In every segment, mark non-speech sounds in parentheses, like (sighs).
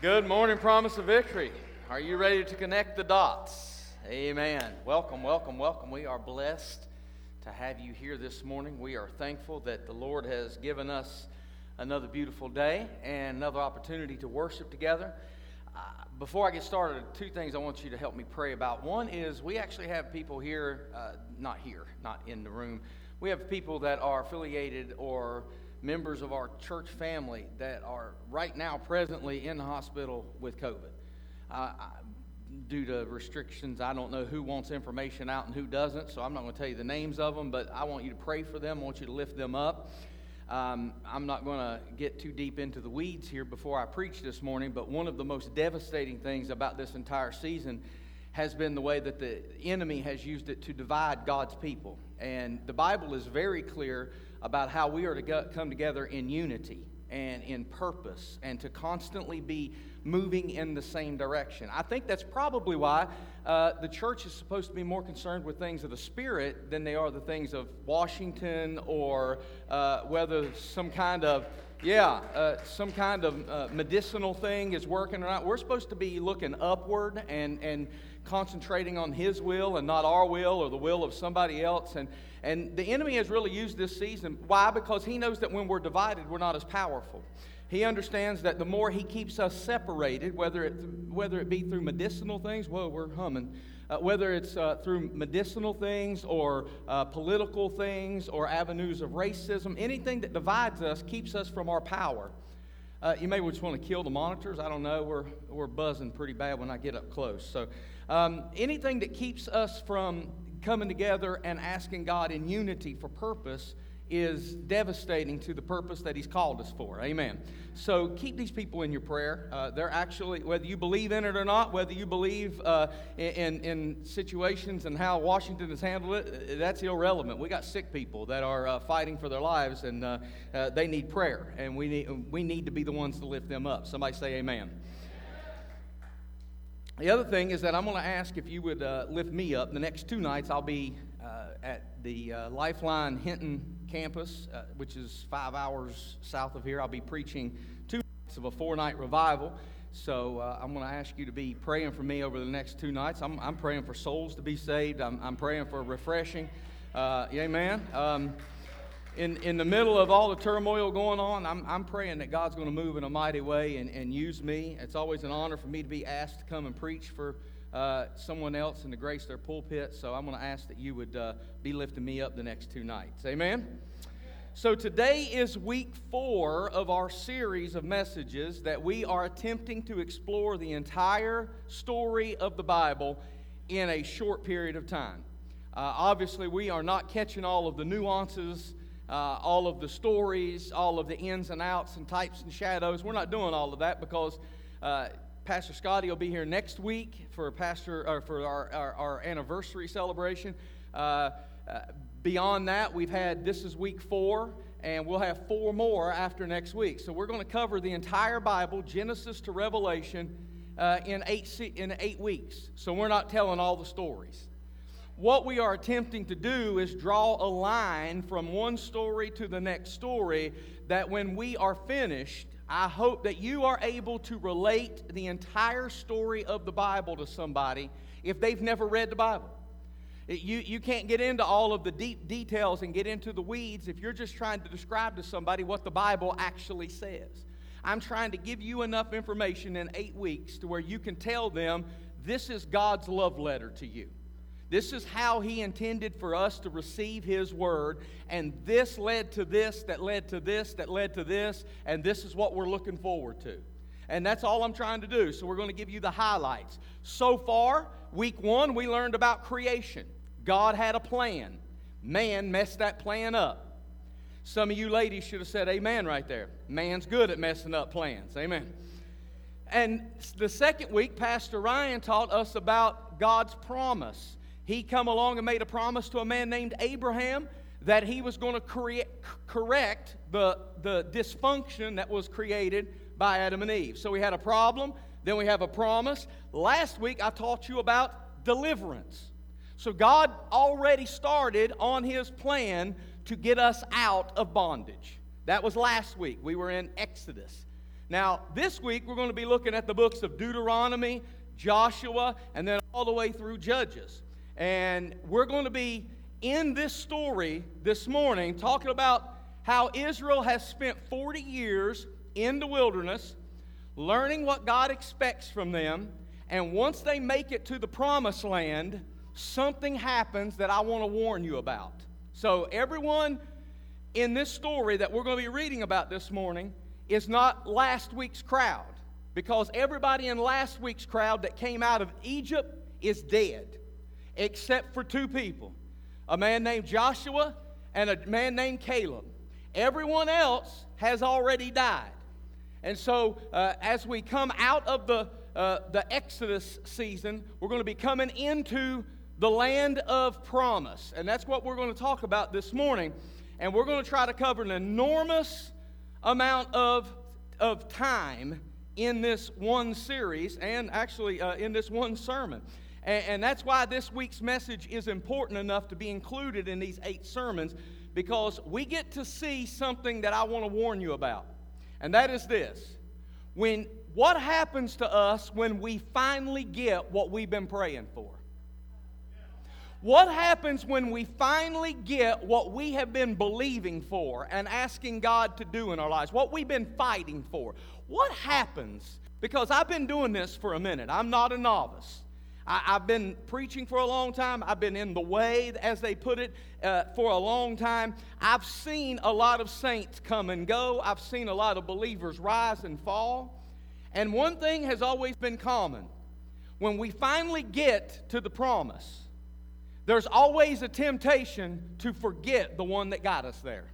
Good morning, Promise of Victory. Are you ready to connect the dots? Amen. Welcome, welcome, welcome. We are blessed to have you here this morning. We are thankful that the Lord has given us another beautiful day and another opportunity to worship together. Uh, before I get started, two things I want you to help me pray about. One is we actually have people here, uh, not here, not in the room. We have people that are affiliated or members of our church family that are right now presently in the hospital with COVID. Uh, due to restrictions, I don't know who wants information out and who doesn't, so I'm not going to tell you the names of them, but I want you to pray for them. I want you to lift them up. Um, I'm not going to get too deep into the weeds here before I preach this morning, but one of the most devastating things about this entire season has been the way that the enemy has used it to divide God's people. And the Bible is very clear about how we are to go, come together in unity and in purpose and to constantly be moving in the same direction. I think that's probably why uh, the church is supposed to be more concerned with things of the Spirit than they are the things of Washington or uh, whether some kind of yeah, uh, some kind of uh, medicinal thing is working or not. We're supposed to be looking upward and, and concentrating on His will and not our will or the will of somebody else. And, and the enemy has really used this season. Why? Because he knows that when we're divided, we're not as powerful. He understands that the more he keeps us separated, whether it, whether it be through medicinal things, whoa, we're humming, uh, whether it's uh, through medicinal things or uh, political things or avenues of racism, anything that divides us keeps us from our power. Uh, you may just want to kill the monitors. I don't know. We're, we're buzzing pretty bad when I get up close. So, um, anything that keeps us from coming together and asking God in unity for purpose is devastating to the purpose that He's called us for. Amen. So keep these people in your prayer. Uh, they're actually, whether you believe in it or not, whether you believe uh, in, in situations and how Washington has handled it, that's irrelevant. We got sick people that are uh, fighting for their lives and uh, uh, they need prayer, and we need, we need to be the ones to lift them up. Somebody say, Amen. The other thing is that I'm going to ask if you would uh, lift me up. The next two nights, I'll be uh, at the uh, Lifeline Hinton campus, uh, which is five hours south of here. I'll be preaching two nights of a four night revival. So uh, I'm going to ask you to be praying for me over the next two nights. I'm, I'm praying for souls to be saved, I'm, I'm praying for refreshing. Uh, amen. Um, in, in the middle of all the turmoil going on, I'm, I'm praying that God's going to move in a mighty way and, and use me. It's always an honor for me to be asked to come and preach for uh, someone else and to grace their pulpit. So I'm going to ask that you would uh, be lifting me up the next two nights. Amen? So today is week four of our series of messages that we are attempting to explore the entire story of the Bible in a short period of time. Uh, obviously, we are not catching all of the nuances uh, all of the stories, all of the ins and outs and types and shadows. We're not doing all of that because uh, Pastor Scotty will be here next week for Pastor or for our, our, our anniversary celebration. Uh, uh, beyond that, we've had this is week four, and we'll have four more after next week. So we're going to cover the entire Bible, Genesis to Revelation, uh, in eight in eight weeks. So we're not telling all the stories what we are attempting to do is draw a line from one story to the next story that when we are finished, I hope that you are able to relate the entire story of the Bible to somebody if they've never read the Bible. You, you can't get into all of the deep details and get into the weeds if you're just trying to describe to somebody what the Bible actually says. I'm trying to give you enough information in eight weeks to where you can tell them this is God's love letter to you. This is how he intended for us to receive his word. And this led to this, that led to this, that led to this. And this is what we're looking forward to. And that's all I'm trying to do. So we're going to give you the highlights. So far, week one, we learned about creation. God had a plan, man messed that plan up. Some of you ladies should have said amen right there. Man's good at messing up plans. Amen. And the second week, Pastor Ryan taught us about God's promise he come along and made a promise to a man named Abraham that he was going to correct the, the dysfunction that was created by Adam and Eve. So we had a problem, then we have a promise. Last week I taught you about deliverance. So God already started on his plan to get us out of bondage. That was last week. We were in Exodus. Now, this week we're going to be looking at the books of Deuteronomy, Joshua, and then all the way through Judges. And we're going to be in this story this morning talking about how Israel has spent 40 years in the wilderness learning what God expects from them. And once they make it to the promised land, something happens that I want to warn you about. So, everyone in this story that we're going to be reading about this morning is not last week's crowd because everybody in last week's crowd that came out of Egypt is dead except for two people a man named Joshua and a man named Caleb. Everyone else has already died. And so, uh, as we come out of the, uh, the Exodus season, we're going to be coming into the land of promise. And that's what we're going to talk about this morning. And we're going to try to cover an enormous amount of, of time in this one series and actually uh, in this one sermon. And, and that's why this week's message is important enough to be included in these eight sermons because we get to see something that I want to warn you about. And that is this. When what happens to us when we finally get what we've been praying for? What happens when we finally get what we have been believing for and asking God to do in our lives? What we've been fighting for? What happens? Because I've been doing this for a minute. I'm not a novice. I, have been preaching for a long time. I've been in the way, as they put it, uh, for a long time. I've seen a lot of saints come and go. I've seen a lot of believers rise and fall. And one thing has always been common when we finally get to the promise, there's always a temptation to forget the one that got us there.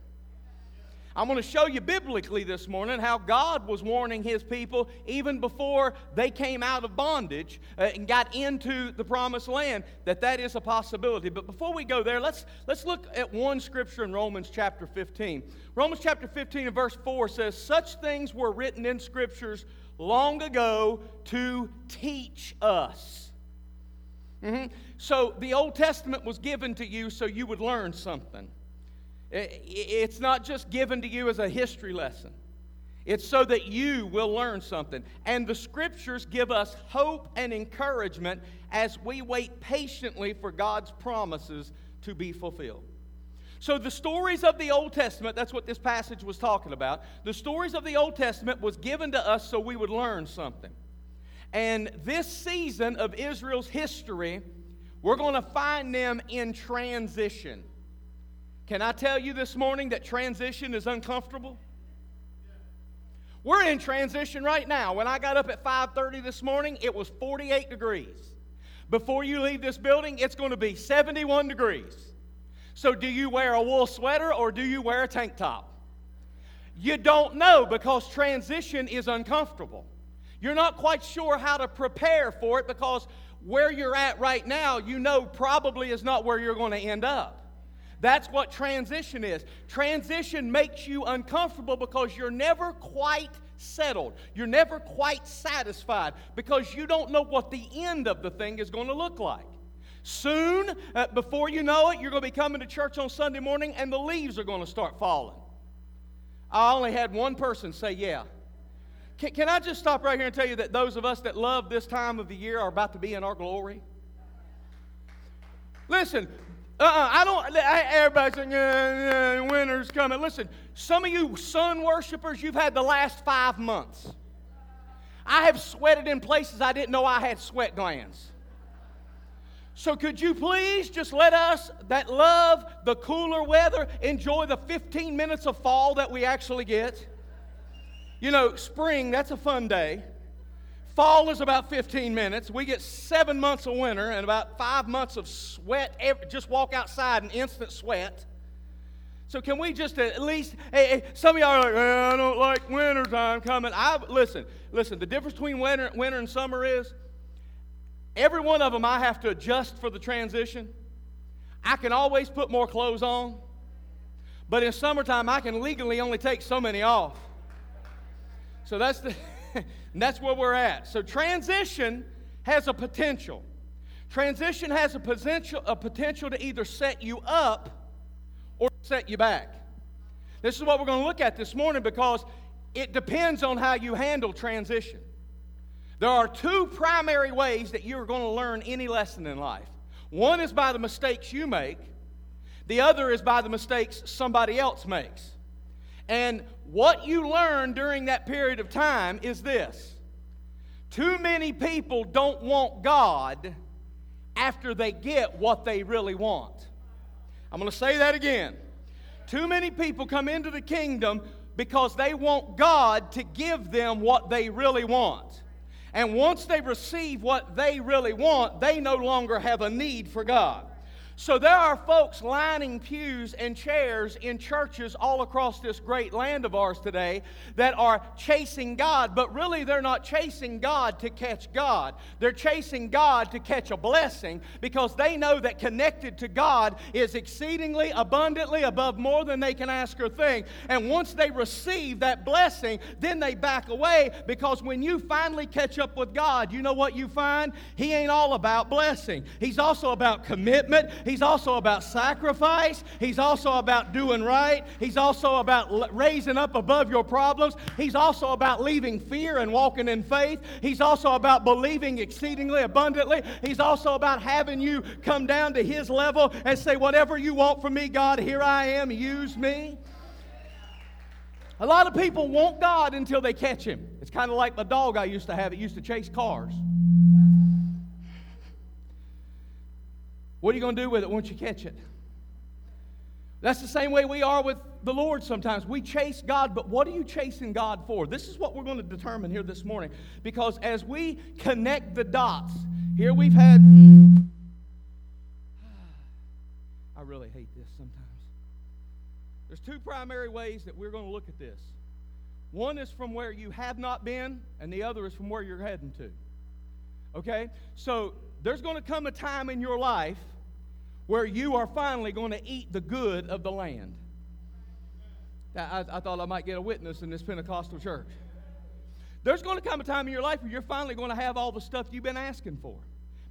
I'm going to show you biblically this morning how God was warning his people even before they came out of bondage uh, and got into the promised land that that is a possibility. But before we go there, let's let's look at one scripture in Romans chapter 15. Romans chapter 15 and verse 4 says, "Such things were written in scriptures long ago to teach us." Mm-hmm. So the Old Testament was given to you so you would learn something. It's not just given to you as a history lesson. It's so that you will learn something. And the scriptures give us hope and encouragement as we wait patiently for God's promises to be fulfilled. So the stories of the Old Testament, that's what this passage was talking about. The stories of the Old Testament was given to us so we would learn something. And this season of Israel's history we're going to find them in transition. Can I tell you this morning that transition is uncomfortable? We're in transition right now. When I got up at 5:30 this morning, it was 48 degrees. Before you leave this building, it's going to be 71 degrees. So do you wear a wool sweater or do you wear a tank top? You don't know because transition is uncomfortable. You're not quite sure how to prepare for it because where you're at right now, you know probably is not where you're going to end up. That's what transition is. Transition makes you uncomfortable because you're never quite settled. You're never quite satisfied because you don't know what the end of the thing is going to look like. Soon, uh, before you know it, you're going to be coming to church on Sunday morning and the leaves are going to start falling. I only had one person say, Yeah. Can, can I just stop right here and tell you that those of us that love this time of the year are about to be in our glory? Listen, uh-uh, I don't. Everybody's saying uh, uh, winter's coming. Listen, some of you sun worshipers, you've had the last five months. I have sweated in places I didn't know I had sweat glands. So, could you please just let us that love the cooler weather enjoy the 15 minutes of fall that we actually get? You know, spring, that's a fun day. Fall is about 15 minutes. We get seven months of winter and about five months of sweat. Just walk outside and instant sweat. So can we just at least? Hey, hey some of y'all are like, well, I don't like winter time coming. I listen, listen. The difference between winter, winter and summer is every one of them I have to adjust for the transition. I can always put more clothes on, but in summertime I can legally only take so many off. So that's the (laughs) that's where we're at. So transition has a potential. Transition has a potential, a potential to either set you up or set you back. This is what we're going to look at this morning because it depends on how you handle transition. There are two primary ways that you're going to learn any lesson in life. One is by the mistakes you make, the other is by the mistakes somebody else makes. And what you learn during that period of time is this too many people don't want God after they get what they really want. I'm going to say that again. Too many people come into the kingdom because they want God to give them what they really want. And once they receive what they really want, they no longer have a need for God. So there are folks lining pews and chairs in churches all across this great land of ours today that are chasing God, but really they're not chasing God to catch God. They're chasing God to catch a blessing because they know that connected to God is exceedingly abundantly above more than they can ask or think. And once they receive that blessing, then they back away because when you finally catch up with God, you know what you find? He ain't all about blessing. He's also about commitment. He's also about sacrifice. He's also about doing right. He's also about raising up above your problems. He's also about leaving fear and walking in faith. He's also about believing exceedingly abundantly. He's also about having you come down to His level and say, Whatever you want from me, God, here I am, use me. A lot of people want God until they catch Him. It's kind of like the dog I used to have, it used to chase cars. What are you going to do with it once you catch it? That's the same way we are with the Lord sometimes. We chase God, but what are you chasing God for? This is what we're going to determine here this morning. Because as we connect the dots, here we've had. (sighs) I really hate this sometimes. There's two primary ways that we're going to look at this. One is from where you have not been, and the other is from where you're heading to. Okay? So there's going to come a time in your life where you are finally going to eat the good of the land. I, I, thought I might get a witness in this Pentecostal church. There's going to come a time in your life where you're finally going to have all the stuff you've been asking for.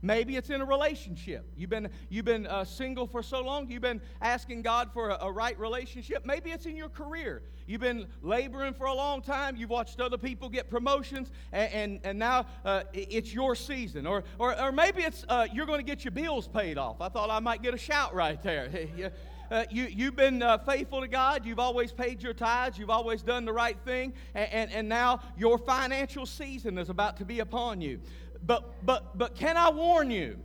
Maybe it's in a relationship. You've been, you've been uh, single for so long, you've been asking God for a, a, right relationship. Maybe it's in your career. You've been laboring for a long time. You've watched other people get promotions, and, and, and now uh, it's your season. Or, or, or maybe it's uh, you're going to get your bills paid off. I thought I might get a shout right there. (laughs) Uh, you, you've been uh, faithful to God. You've always paid your tithes. You've always done the right thing. And, and, and now your financial season is about to be upon you. But, but, but can I warn you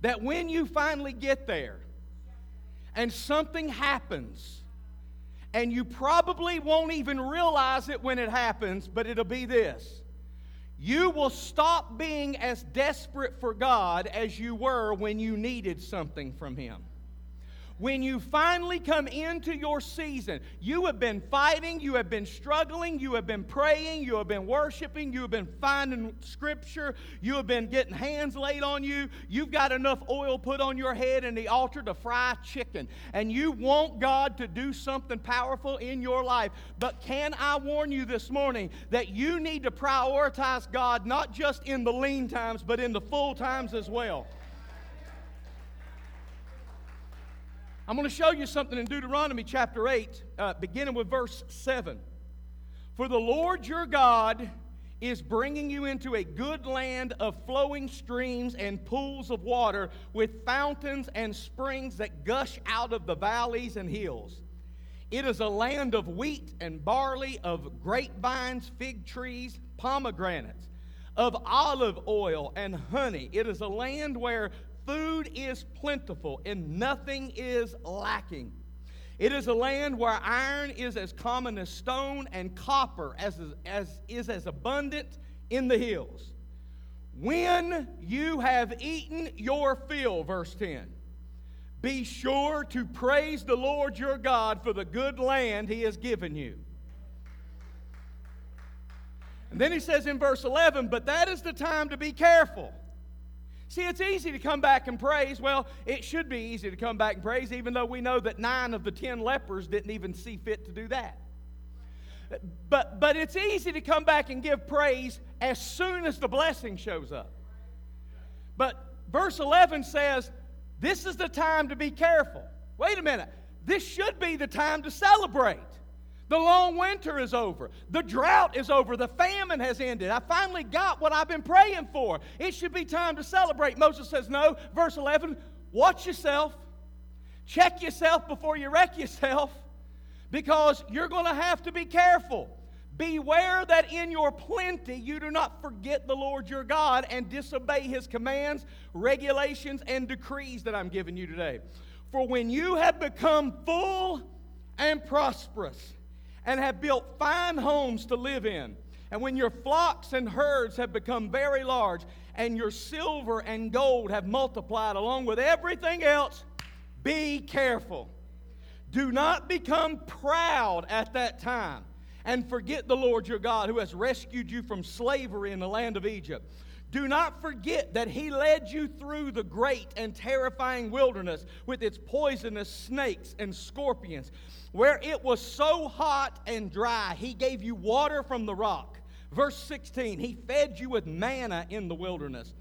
that when you finally get there and something happens, and you probably won't even realize it when it happens, but it'll be this. You will stop being as desperate for God as you were when you needed something from Him. When you finally come into your season, you have been fighting, you have been struggling, you have been praying, you have been worshiping, you have been finding scripture, you have been getting hands laid on you, you've got enough oil put on your head in the altar to fry chicken, and you want God to do something powerful in your life. But can I warn you this morning that you need to prioritize God not just in the lean times, but in the full times as well? I'm going to show you something in Deuteronomy chapter 8, uh, beginning with verse 7. For the Lord your God is bringing you into a good land of flowing streams and pools of water with fountains and springs that gush out of the valleys and hills. It is a land of wheat and barley, of grapevines, fig trees, pomegranates, of olive oil and honey. It is a land where food is plentiful and nothing is lacking. It is a land where iron is as common as stone and copper as, as, is as abundant in the hills. When you have eaten your fill, verse 10, be sure to praise the Lord your God for the good land he has given you. And then he says in verse 11, but that is the time to be careful See, it's easy to come back and praise. Well, it should be easy to come back and praise, even though we know that nine of the ten lepers didn't even see fit to do that. But, but it's easy to come back and give praise as soon as the blessing shows up. But verse 11 says, This is the time to be careful. Wait a minute. This should be the time to celebrate. The long winter is over. The drought is over. The famine has ended. I finally got what I've been praying for. It should be time to celebrate. Moses says, No. Verse 11, watch yourself. Check yourself before you wreck yourself because you're going to have to be careful. Beware that in your plenty you do not forget the Lord your God and disobey his commands, regulations, and decrees that I'm giving you today. For when you have become full and prosperous, and have built fine homes to live in, and when your flocks and herds have become very large, and your silver and gold have multiplied along with everything else, be careful. Do not become proud at that time and forget the Lord your God who has rescued you from slavery in the land of Egypt. Do not forget that he led you through the great and terrifying wilderness with its poisonous snakes and scorpions. Where it was so hot and dry, he gave you water from the rock. Verse 16, he fed you with manna in the wilderness,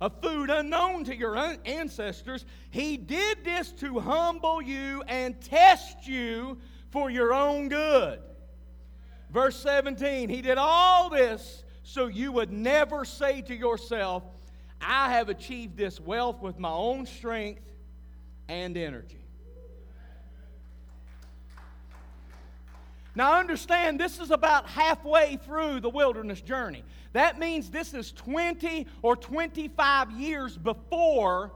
a food unknown to your ancestors. He did this to humble you and test you for your own good. Verse 17, he did all this so you would never say to yourself, I have achieved this wealth with my own strength and energy. Now, understand, this is about halfway through the wilderness journey. That means this is 20 or 25 years before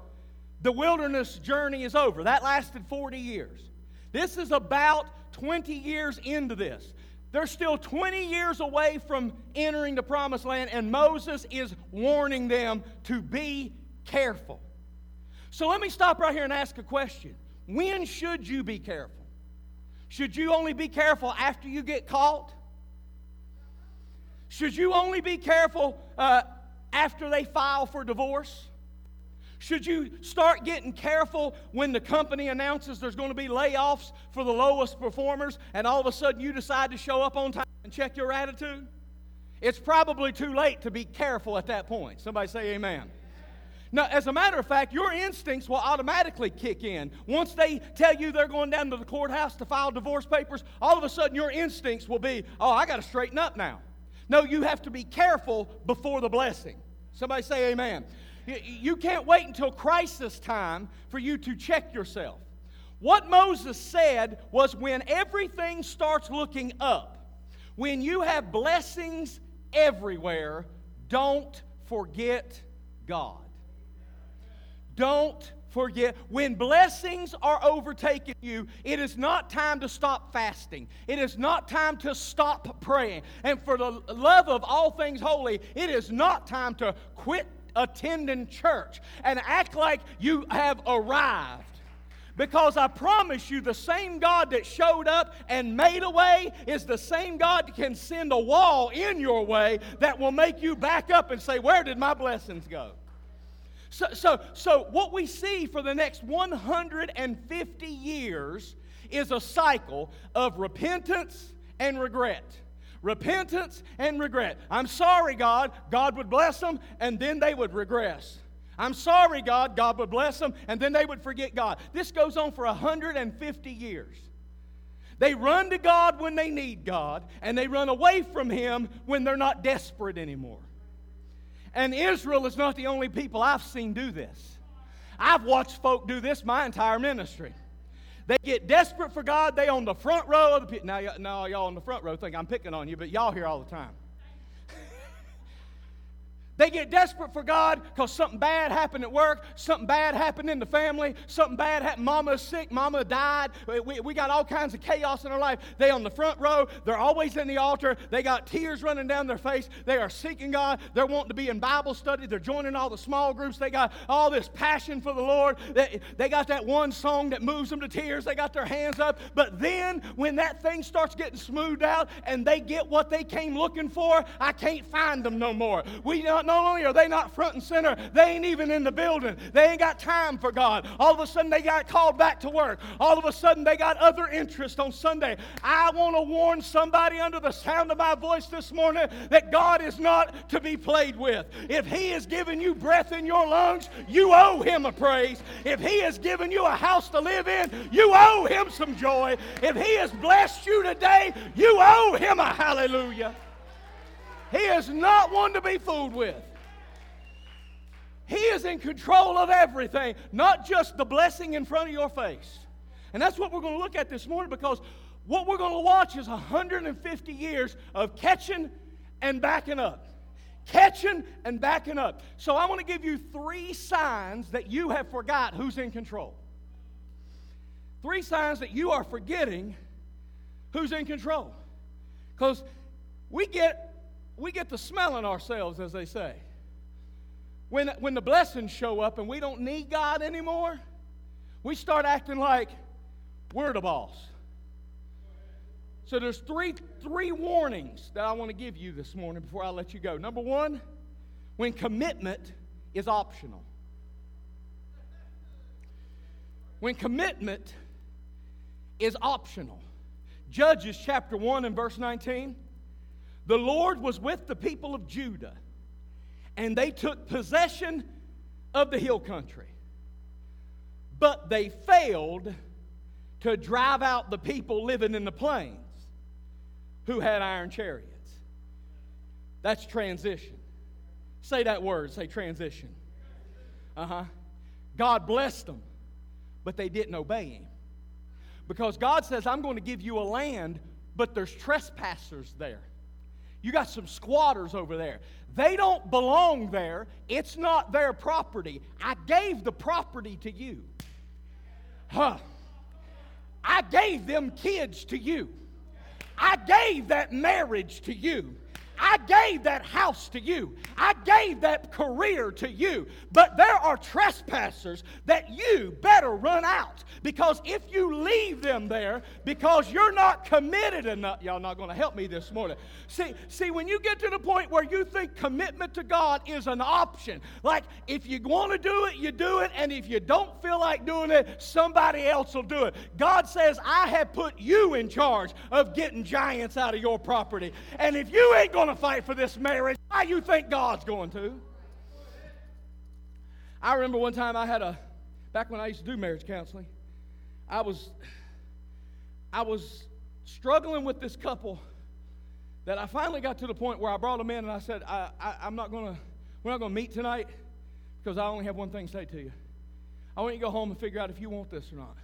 the wilderness journey is over. That lasted 40 years. This is about 20 years into this. They're still 20 years away from entering the promised land, and Moses is warning them to be careful. So let me stop right here and ask a question. When should you be careful? Should you only be careful after you get caught? Should you only be careful uh, after they file for divorce? Should you start getting careful when the company announces there's going to be layoffs for the lowest performers and all of a sudden you decide to show up on time and check your attitude? It's probably too late to be careful at that point. Somebody say amen. Now, as a matter of fact, your instincts will automatically kick in. Once they tell you they're going down to the courthouse to file divorce papers, all of a sudden your instincts will be, oh, I got to straighten up now. No, you have to be careful before the blessing. Somebody say amen. You can't wait until crisis time for you to check yourself. What Moses said was when everything starts looking up, when you have blessings everywhere, don't forget God. Don't forget. When blessings are overtaking you, it is not time to stop fasting. It is not time to stop praying. And for the love of all things holy, it is not time to quit attending church and act like you have arrived. Because I promise you, the same God that showed up and made a way is the same God that can send a wall in your way that will make you back up and say, Where did my blessings go? So, so, so what we see for the next 150 years is a cycle of repentance and regret repentance and regret. I'm sorry, God. God would bless them, and then they would regress. I'm sorry, God. God would bless them, and then they would forget God. This goes on for 150 years. They run to God when they need God, and they run away from Him when they're not desperate anymore. And Israel is not the only people I've seen do this. I've watched folk do this my entire ministry. They get desperate for God. They on the front row of the pit. Now, now y'all on the front row think I'm picking on you, but y'all here all the time. They get desperate for God because something bad happened at work, something bad happened in the family, something bad happened. Mama's sick, mama died. We, we got all kinds of chaos in our life. They on the front row, they're always in the altar. They got tears running down their face. They are seeking God. They're wanting to be in Bible study. They're joining all the small groups. They got all this passion for the Lord. They, they got that one song that moves them to tears. They got their hands up. But then when that thing starts getting smoothed out and they get what they came looking for, I can't find them no more. We not, not only are they not front and center, they ain't even in the building. They ain't got time for God. All of a sudden, they got called back to work. All of a sudden, they got other interests on Sunday. I want to warn somebody under the sound of my voice this morning that God is not to be played with. If He has given you breath in your lungs, you owe Him a praise. If He has given you a house to live in, you owe Him some joy. If He has blessed you today, you owe Him a hallelujah. He is not one to be fooled with. He is in control of everything, not just the blessing in front of your face. And that's what we're going to look at this morning because what we're going to watch is 150 years of catching and backing up. Catching and backing up. So I want to give you three signs that you have forgot who's in control. Three signs that you are forgetting who's in control. Because we get we get to smelling ourselves, as they say. When, when the blessings show up and we don't need God anymore, we start acting like we're the boss. So there's three, three warnings that I want to give you this morning before I let you go. Number one, when commitment is optional. When commitment is optional. Judges chapter 1 and verse 19. The Lord was with the people of Judah, and they took possession of the hill country. But they failed to drive out the people living in the plains who had iron chariots. That's transition. Say that word, say transition. Uh huh. God blessed them, but they didn't obey Him. Because God says, I'm going to give you a land, but there's trespassers there. You got some squatters over there. They don't belong there. It's not their property. I gave the property to you. Huh. I gave them kids to you. I gave that marriage to you. I gave that house to you. I gave that career to you. But there are trespassers that you better run out. Because if you leave them there because you're not committed enough, y'all not going to help me this morning. See, see, when you get to the point where you think commitment to God is an option, like if you want to do it, you do it, and if you don't feel like doing it, somebody else will do it. God says, I have put you in charge of getting giants out of your property. And if you ain't going to to fight for this marriage. Why you think God's going to? I remember one time I had a, back when I used to do marriage counseling, I was, I was struggling with this couple that I finally got to the point where I brought them in and I said, I, I, I'm not going to, we're not going to meet tonight because I only have one thing to say to you. I want you to go home and figure out if you want this or not.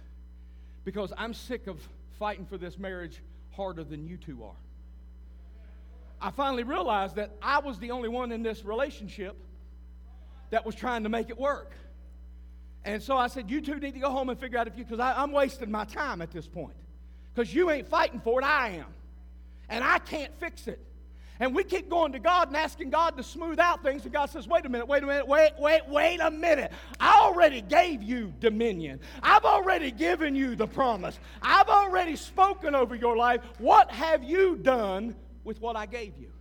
Because I'm sick of fighting for this marriage harder than you two are. I finally realized that I was the only one in this relationship that was trying to make it work. And so I said, You two need to go home and figure out if you, because I'm wasting my time at this point. Because you ain't fighting for it, I am. And I can't fix it. And we keep going to God and asking God to smooth out things. And God says, wait a minute, wait a minute, wait, wait, wait a minute. I already gave you dominion. I've already given you the promise. I've already spoken over your life. What have you done with what I gave you.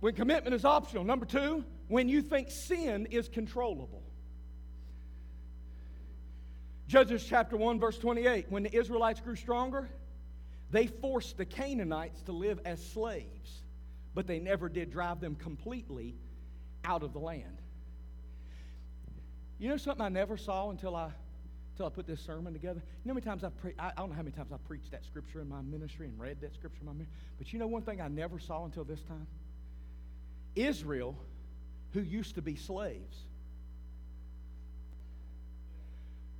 When commitment is optional. Number two, when you think sin is controllable. Judges chapter 1, verse 28. When the Israelites grew stronger, they forced the Canaanites to live as slaves, but they never did drive them completely out of the land. You know something I never saw until I until I put this sermon together. You know how many times I've pre- I, I don't know how many times I've preached that scripture in my ministry and read that scripture in my ministry. But you know one thing I never saw until this time? Israel, who used to be slaves,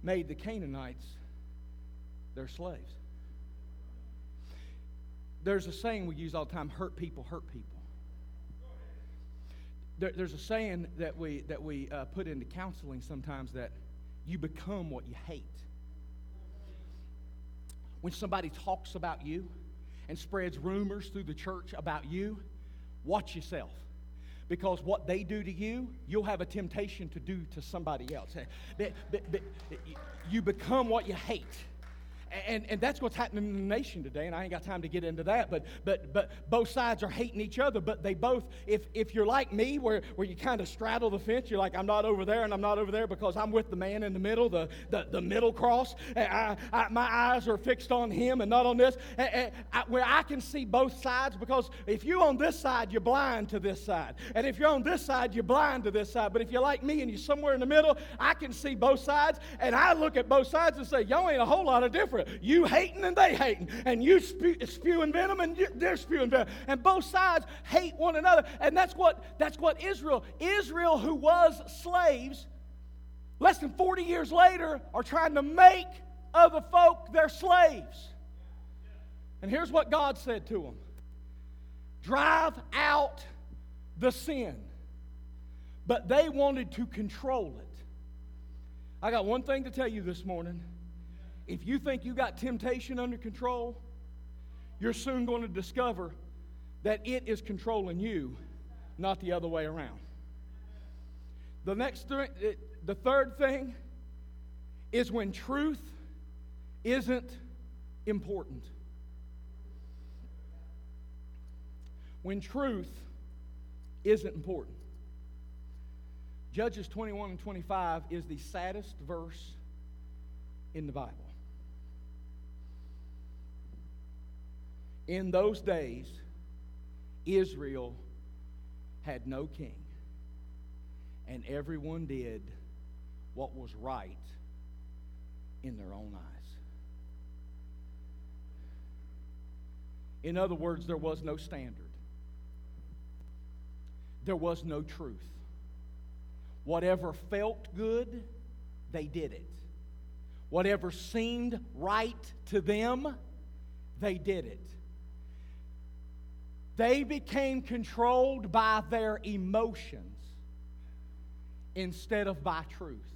made the Canaanites their slaves. There's a saying we use all the time hurt people hurt people. There, there's a saying that we, that we uh, put into counseling sometimes that you become what you hate. When somebody talks about you and spreads rumors through the church about you, watch yourself. Because what they do to you, you'll have a temptation to do to somebody else. You become what you hate. And, and that's what's happening in the nation today, and I ain't got time to get into that, but, but, but both sides are hating each other, but they both, if, if you're like me, where, where you kind of straddle the fence, you're like, I'm not over there and I'm not over there because I'm with the man in the middle, the, the, the middle cross. I, I, my eyes are fixed on him and not on this, I, where I can see both sides because if you're on this side, you're blind to this side. And if you're on this side, you're blind to this side. But if you're like me and you're somewhere in the middle, I can see both sides, and I look at both sides and say, y'all ain't a whole lot of different. You hating and they hating, and you spew, spewing venom and they're spewing venom, and both sides hate one another. And that's what that's what Israel, Israel who was slaves, less than 40 years later, are trying to make other folk their slaves. And here's what God said to them drive out the sin. But they wanted to control it. I got one thing to tell you this morning. If you think you got temptation under control, you're soon going to discover that it is controlling you, not the other way around. The next th- eh, the third thing is when truth isn't important. When truth isn't important. Judges 21 and 25 is the saddest verse in the Bible. In those days, Israel had no king, and everyone did what was right in their own eyes. In other words, there was no standard, there was no truth. Whatever felt good, they did it. Whatever seemed right to them, they did it. They became controlled by their emotions instead of by truth.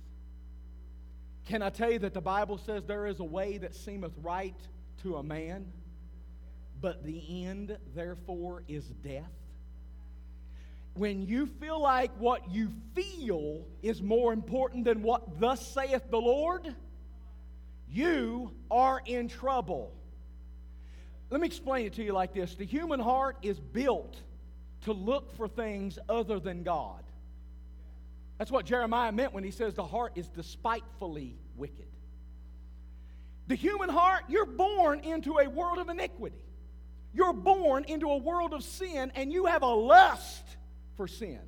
Can I tell you that the Bible says there is a way that seemeth right to a man, but the end, therefore, is death? When you feel like what you feel is more important than what thus saith the Lord, you are in trouble. Let me explain it to you like this the human heart is built to look for things other than God. That's what Jeremiah meant when he says the heart is despitefully wicked. The human heart, you're born into a world of iniquity. You're born into a world of sin, and you have a lust for sin.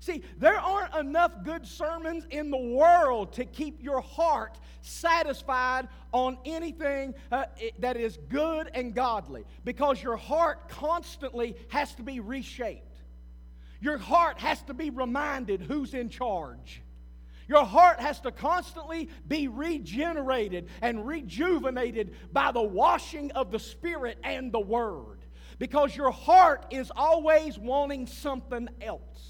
See, there aren't enough good sermons in the world to keep your heart satisfied on anything uh, that is good and godly because your heart constantly has to be reshaped. Your heart has to be reminded who's in charge. Your heart has to constantly be regenerated and rejuvenated by the washing of the Spirit and the Word because your heart is always wanting something else.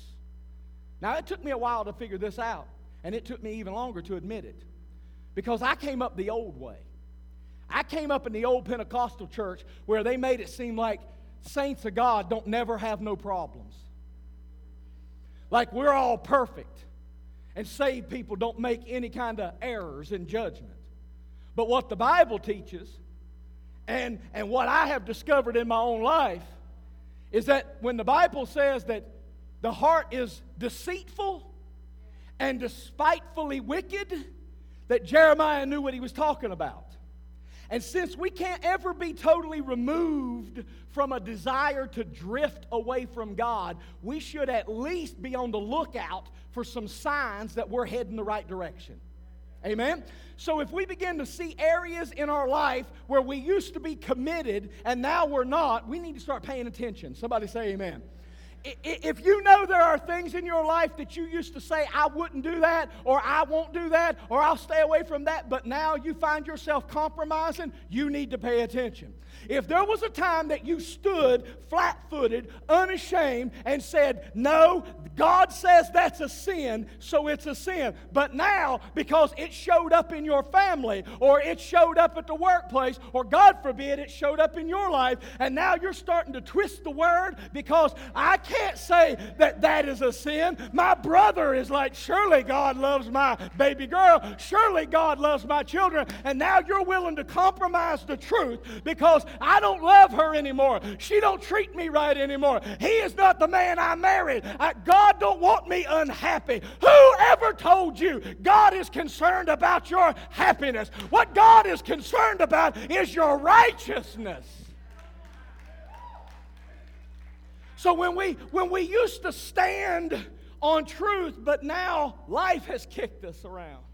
Now, it took me a while to figure this out, and it took me even longer to admit it because I came up the old way. I came up in the old Pentecostal church where they made it seem like saints of God don't never have no problems. Like we're all perfect, and saved people don't make any kind of errors in judgment. But what the Bible teaches, and, and what I have discovered in my own life, is that when the Bible says that the heart is deceitful and despitefully wicked, that Jeremiah knew what he was talking about. And since we can't ever be totally removed from a desire to drift away from God, we should at least be on the lookout for some signs that we're heading the right direction. Amen? So if we begin to see areas in our life where we used to be committed and now we're not, we need to start paying attention. Somebody say amen. If you know there are things in your life that you used to say, I wouldn't do that, or I won't do that, or I'll stay away from that, but now you find yourself compromising, you need to pay attention. If there was a time that you stood flat footed, unashamed, and said, No, God says that's a sin, so it's a sin. But now, because it showed up in your family, or it showed up at the workplace, or God forbid, it showed up in your life, and now you're starting to twist the word because I can't say that that is a sin. My brother is like, surely God loves my baby girl. Surely God loves my children. And now you're willing to compromise the truth because I don't love her anymore. She don't treat me right anymore. He is not the man I married. I, God don't want me unhappy. Whoever told you God is concerned about your happiness? What God is concerned about is your righteousness. So when we when we used to stand on truth, but now life has kicked us around.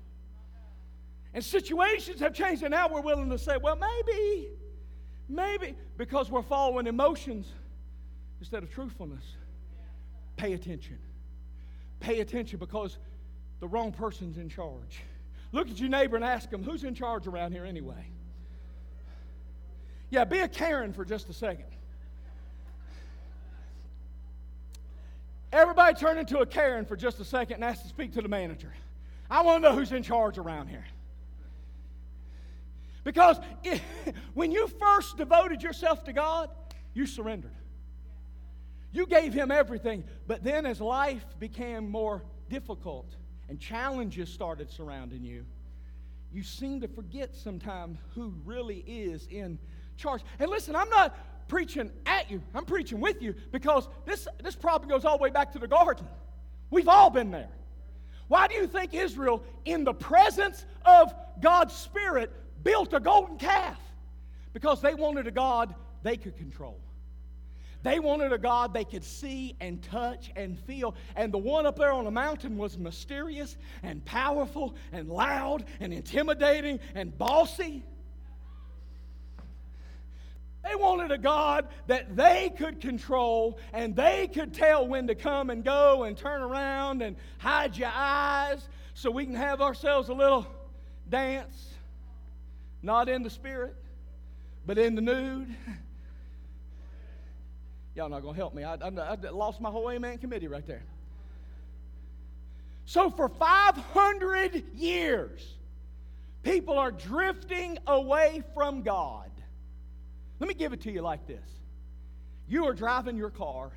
And situations have changed, and now we're willing to say, well, maybe, maybe, because we're following emotions instead of truthfulness. Pay attention. Pay attention because the wrong person's in charge. Look at your neighbor and ask them, who's in charge around here anyway? Yeah, be a Karen for just a second. Everybody turn into a Karen for just a second and ask to speak to the manager. I want to know who's in charge around here. Because it, (laughs) when you first devoted yourself to God, you surrendered. You gave Him everything. But then, as life became more difficult and challenges started surrounding you, you seem to forget sometimes who really is in charge. And listen, I'm not preaching at you, I'm preaching with you because this, this problem goes all the way back to the garden. We've all been there. Why do you think Israel, in the presence of God's Spirit, built a golden calf? Because they wanted a God they could control. They wanted a God they could see and touch and feel. And the one up there on the mountain was mysterious and powerful and loud and intimidating and bossy. They wanted a God that they could control and they could tell when to come and go and turn around and hide your eyes so we can have ourselves a little dance. Not in the spirit, but in the nude. Y'all not going to help me. I, I, I lost my whole Amen committee right there. So, for 500 years, people are drifting away from God let me give it to you like this you are driving your car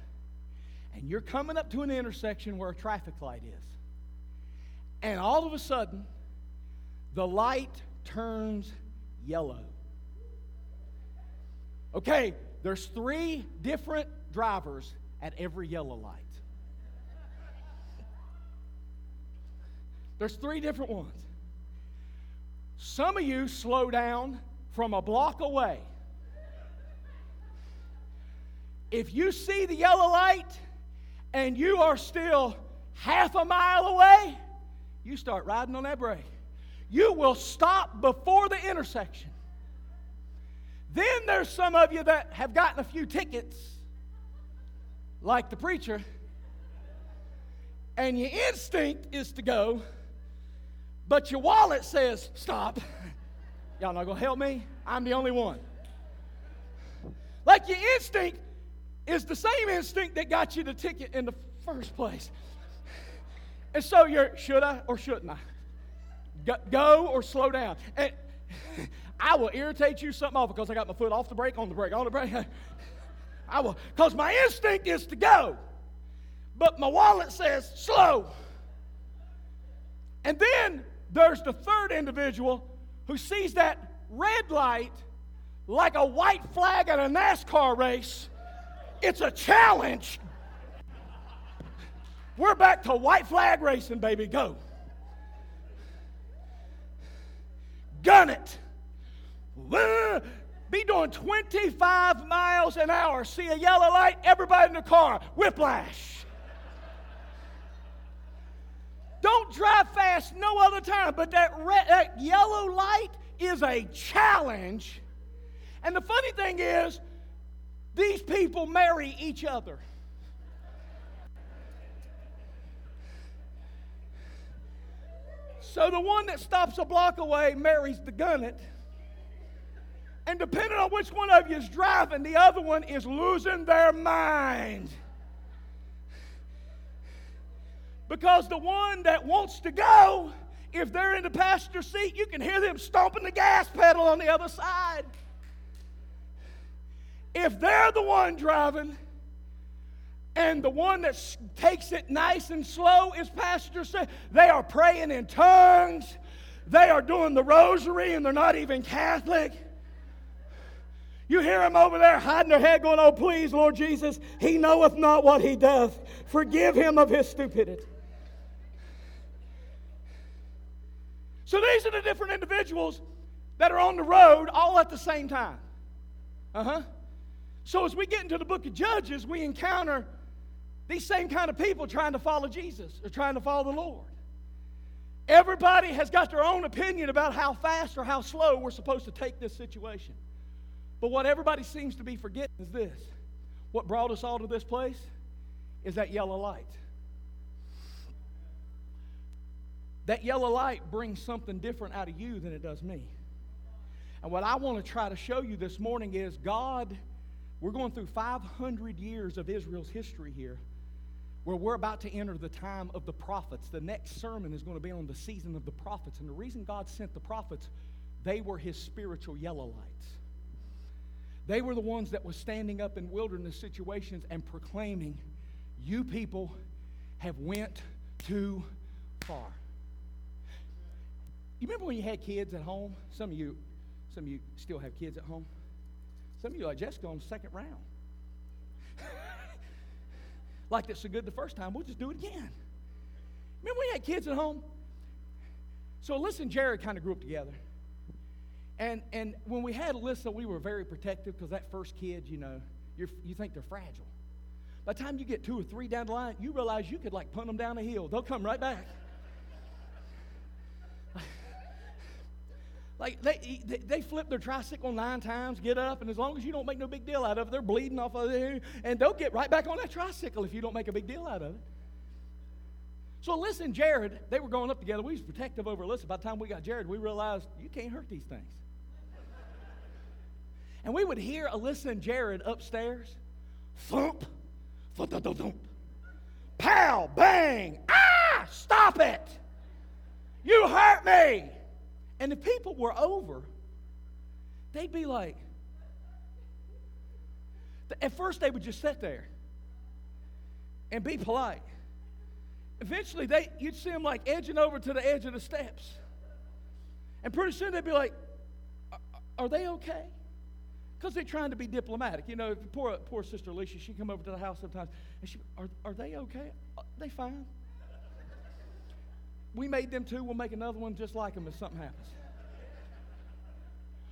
and you're coming up to an intersection where a traffic light is. And all of a sudden, the light turns yellow. Okay, there's three different drivers at every yellow light. There's three different ones. Some of you slow down from a block away if you see the yellow light and you are still half a mile away, you start riding on that brake. You will stop before the intersection. Then there's some of you that have gotten a few tickets, like the preacher, and your instinct is to go, but your wallet says stop. Y'all not gonna help me? I'm the only one. Like your instinct is the same instinct that got you the ticket in the first place. And so you're, should I or shouldn't I? Go or slow down. And (laughs) I will irritate you something off because I got my foot off the brake, on the brake, on the brake. (laughs) I will, because my instinct is to go. But my wallet says slow. And then there's the third individual who sees that red light like a white flag at a NASCAR race it's a challenge. We're back to white flag racing, baby. Go. Gun it. Be doing 25 miles an hour. See a yellow light, everybody in the car, whiplash. Don't drive fast no other time, but that, red, that yellow light is a challenge. And the funny thing is, these people marry each other. So the one that stops a block away marries the gunnet. And depending on which one of you is driving, the other one is losing their mind. Because the one that wants to go, if they're in the passenger seat, you can hear them stomping the gas pedal on the other side if they're the one driving And the one that takes it nice and slow is Pastor. They are praying in tongues. They are doing the rosary and they're not even Catholic. You hear them over there hiding their head, going, Oh, please, Lord Jesus, he knoweth not what he doth. Forgive him of his stupidity. So these are the different individuals that are on the road all at the same time. Uh huh. So as we get into the book of Judges, we encounter these same kind of people trying to follow Jesus or trying to follow the Lord. Everybody has got their own opinion about how fast or how slow we're supposed to take this situation. But what everybody seems to be forgetting is this what brought us all to this place is that yellow light. That yellow light brings something different out of you than it does me. And what I want to try to show you this morning is God, we're going through 500 years of Israel's history here, where we're about to enter the time of the prophets. The next sermon is going to be on the season of the prophets. And the reason God sent the prophets, they were his spiritual yellow lights. They were the ones that were standing up in wilderness situations and proclaiming, "You people have went too far." You remember when you had kids at home? Some of you, some of you still have kids at home. Some of you are just the second round. (laughs) like it's so good the first time, we'll just do it again. Remember we had kids at home? So Alyssa and Jared kind of grew up together. And, and when we had Alyssa, we were very protective because that first kid, you know, you you think they're fragile. By the time you get two or three down the line, you realize you could like punt them down a hill. They'll come right back. Like they, they, they flip their tricycle nine times, get up, and as long as you don't make no big deal out of it, they're bleeding off of it, and they'll get right back on that tricycle if you don't make a big deal out of it. So and Jared, they were growing up together. We was protective over Alyssa. By the time we got Jared, we realized you can't hurt these things. And we would hear Alyssa and Jared upstairs thump, thump, thump, thump, thump. Pow, bang, ah, stop it. You hurt me. And if people were over, they'd be like, at first they would just sit there and be polite. Eventually, they, you'd see them like edging over to the edge of the steps. And pretty soon they'd be like, Are they okay? because they're trying to be diplomatic. You know, poor, poor sister Alicia, she'd come over to the house sometimes, and she, are, are they okay? Are they fine? We made them too. We'll make another one just like them if something happens.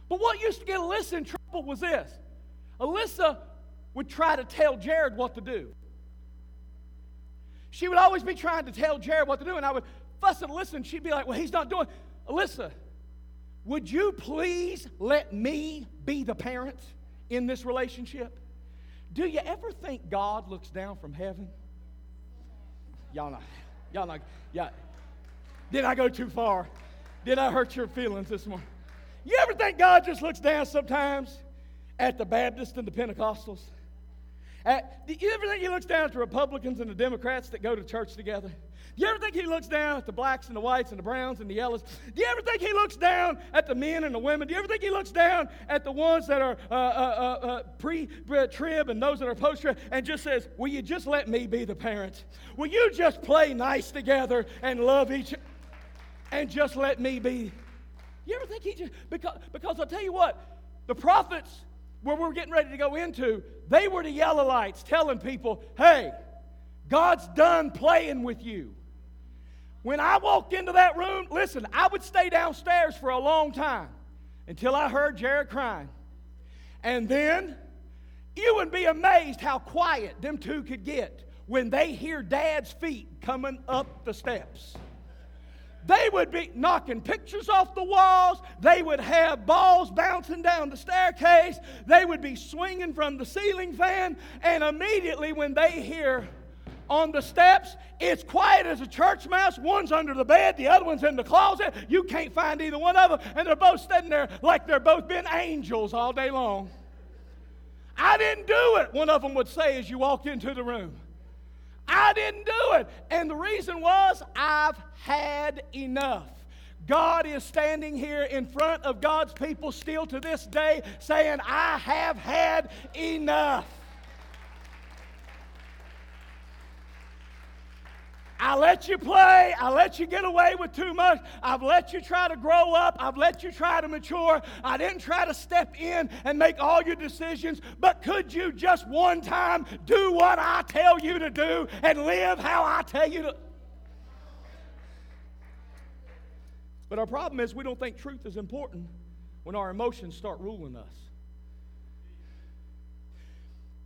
But what used to get Alyssa in trouble was this. Alyssa would try to tell Jared what to do. She would always be trying to tell Jared what to do, and I would fuss and she'd be like, Well, he's not doing. Alyssa, would you please let me be the parent in this relationship? Do you ever think God looks down from heaven? Y'all not, y'all not, yeah. Did I go too far? Did I hurt your feelings this morning? You ever think God just looks down sometimes at the Baptists and the Pentecostals? At, do you ever think He looks down at the Republicans and the Democrats that go to church together? Do you ever think he looks down at the blacks and the whites and the browns and the yellows? Do you ever think he looks down at the men and the women? Do you ever think he looks down at the ones that are uh, uh, uh, uh pre trib and those that are post trib and just says, Will you just let me be the parent? Will you just play nice together and love each other and just let me be? You ever think he just, because, because I'll tell you what, the prophets, where we're getting ready to go into, they were the yellow lights telling people, Hey, God's done playing with you. When I walked into that room, listen, I would stay downstairs for a long time until I heard Jared crying. And then you would be amazed how quiet them two could get when they hear dad's feet coming up the steps. They would be knocking pictures off the walls. They would have balls bouncing down the staircase. They would be swinging from the ceiling fan. And immediately, when they hear on the steps. It's quiet as a church mouse. One's under the bed, the other one's in the closet. You can't find either one of them, and they're both sitting there like they're both been angels all day long. I didn't do it, one of them would say as you walked into the room. I didn't do it. And the reason was, I've had enough. God is standing here in front of God's people still to this day saying, I have had enough. I let you play. I let you get away with too much. I've let you try to grow up. I've let you try to mature. I didn't try to step in and make all your decisions, but could you just one time do what I tell you to do and live how I tell you to? But our problem is we don't think truth is important when our emotions start ruling us.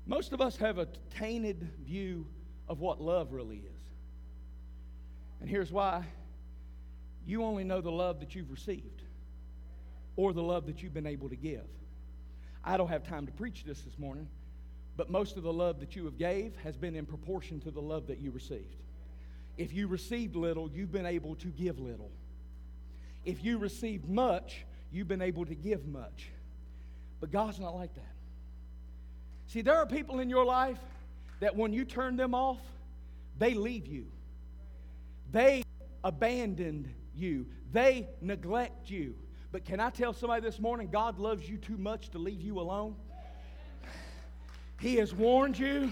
Most of us have a tainted view of what love really is. And here's why you only know the love that you've received or the love that you've been able to give. I don't have time to preach this this morning, but most of the love that you have gave has been in proportion to the love that you received. If you received little, you've been able to give little. If you received much, you've been able to give much. But God's not like that. See, there are people in your life that when you turn them off, they leave you. They abandoned you. They neglect you. But can I tell somebody this morning, God loves you too much to leave you alone? He has warned you.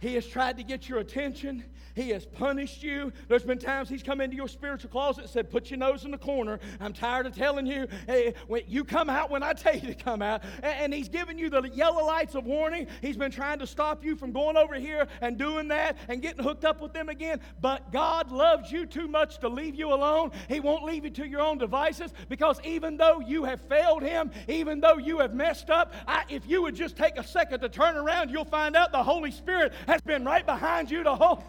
He has tried to get your attention. He has punished you. There's been times He's come into your spiritual closet and said, Put your nose in the corner. I'm tired of telling you. Hey, when you come out when I tell you to come out. And He's given you the yellow lights of warning. He's been trying to stop you from going over here and doing that and getting hooked up with them again. But God loves you too much to leave you alone. He won't leave you to your own devices because even though you have failed Him, even though you have messed up, I, if you would just take a second to turn around, you'll find out the Holy Spirit has been right behind you to hold.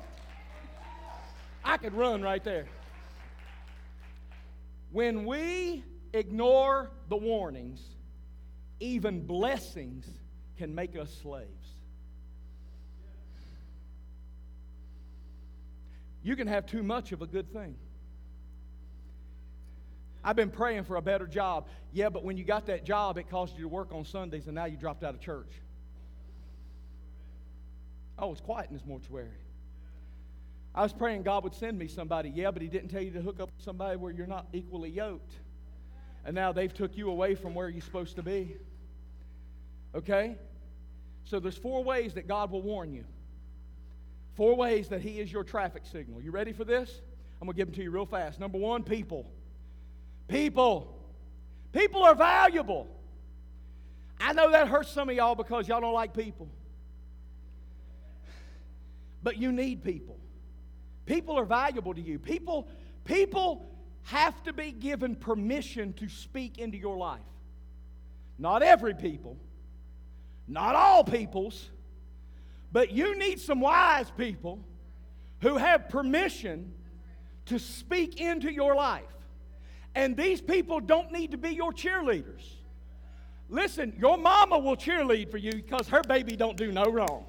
I could run right there. When we ignore the warnings, even blessings can make us slaves. You can have too much of a good thing. I've been praying for a better job. Yeah, but when you got that job, it caused you to work on Sundays, and now you dropped out of church. Oh, it's quiet in this mortuary. I was praying God would send me somebody. Yeah, but He didn't tell you to hook up with somebody where you're not equally yoked. And now they've took you away from where you're supposed to be. Okay? So there's four ways that God will warn you. Four ways that He is your traffic signal. You ready for this? I'm going to give them to you real fast. Number one, people. People. People are valuable. I know that hurts some of y'all because y'all don't like people. But you need people. People are valuable to you. People, people have to be given permission to speak into your life. Not every people, not all peoples, but you need some wise people who have permission to speak into your life. And these people don't need to be your cheerleaders. Listen, your mama will cheerlead for you because her baby don't do no wrong.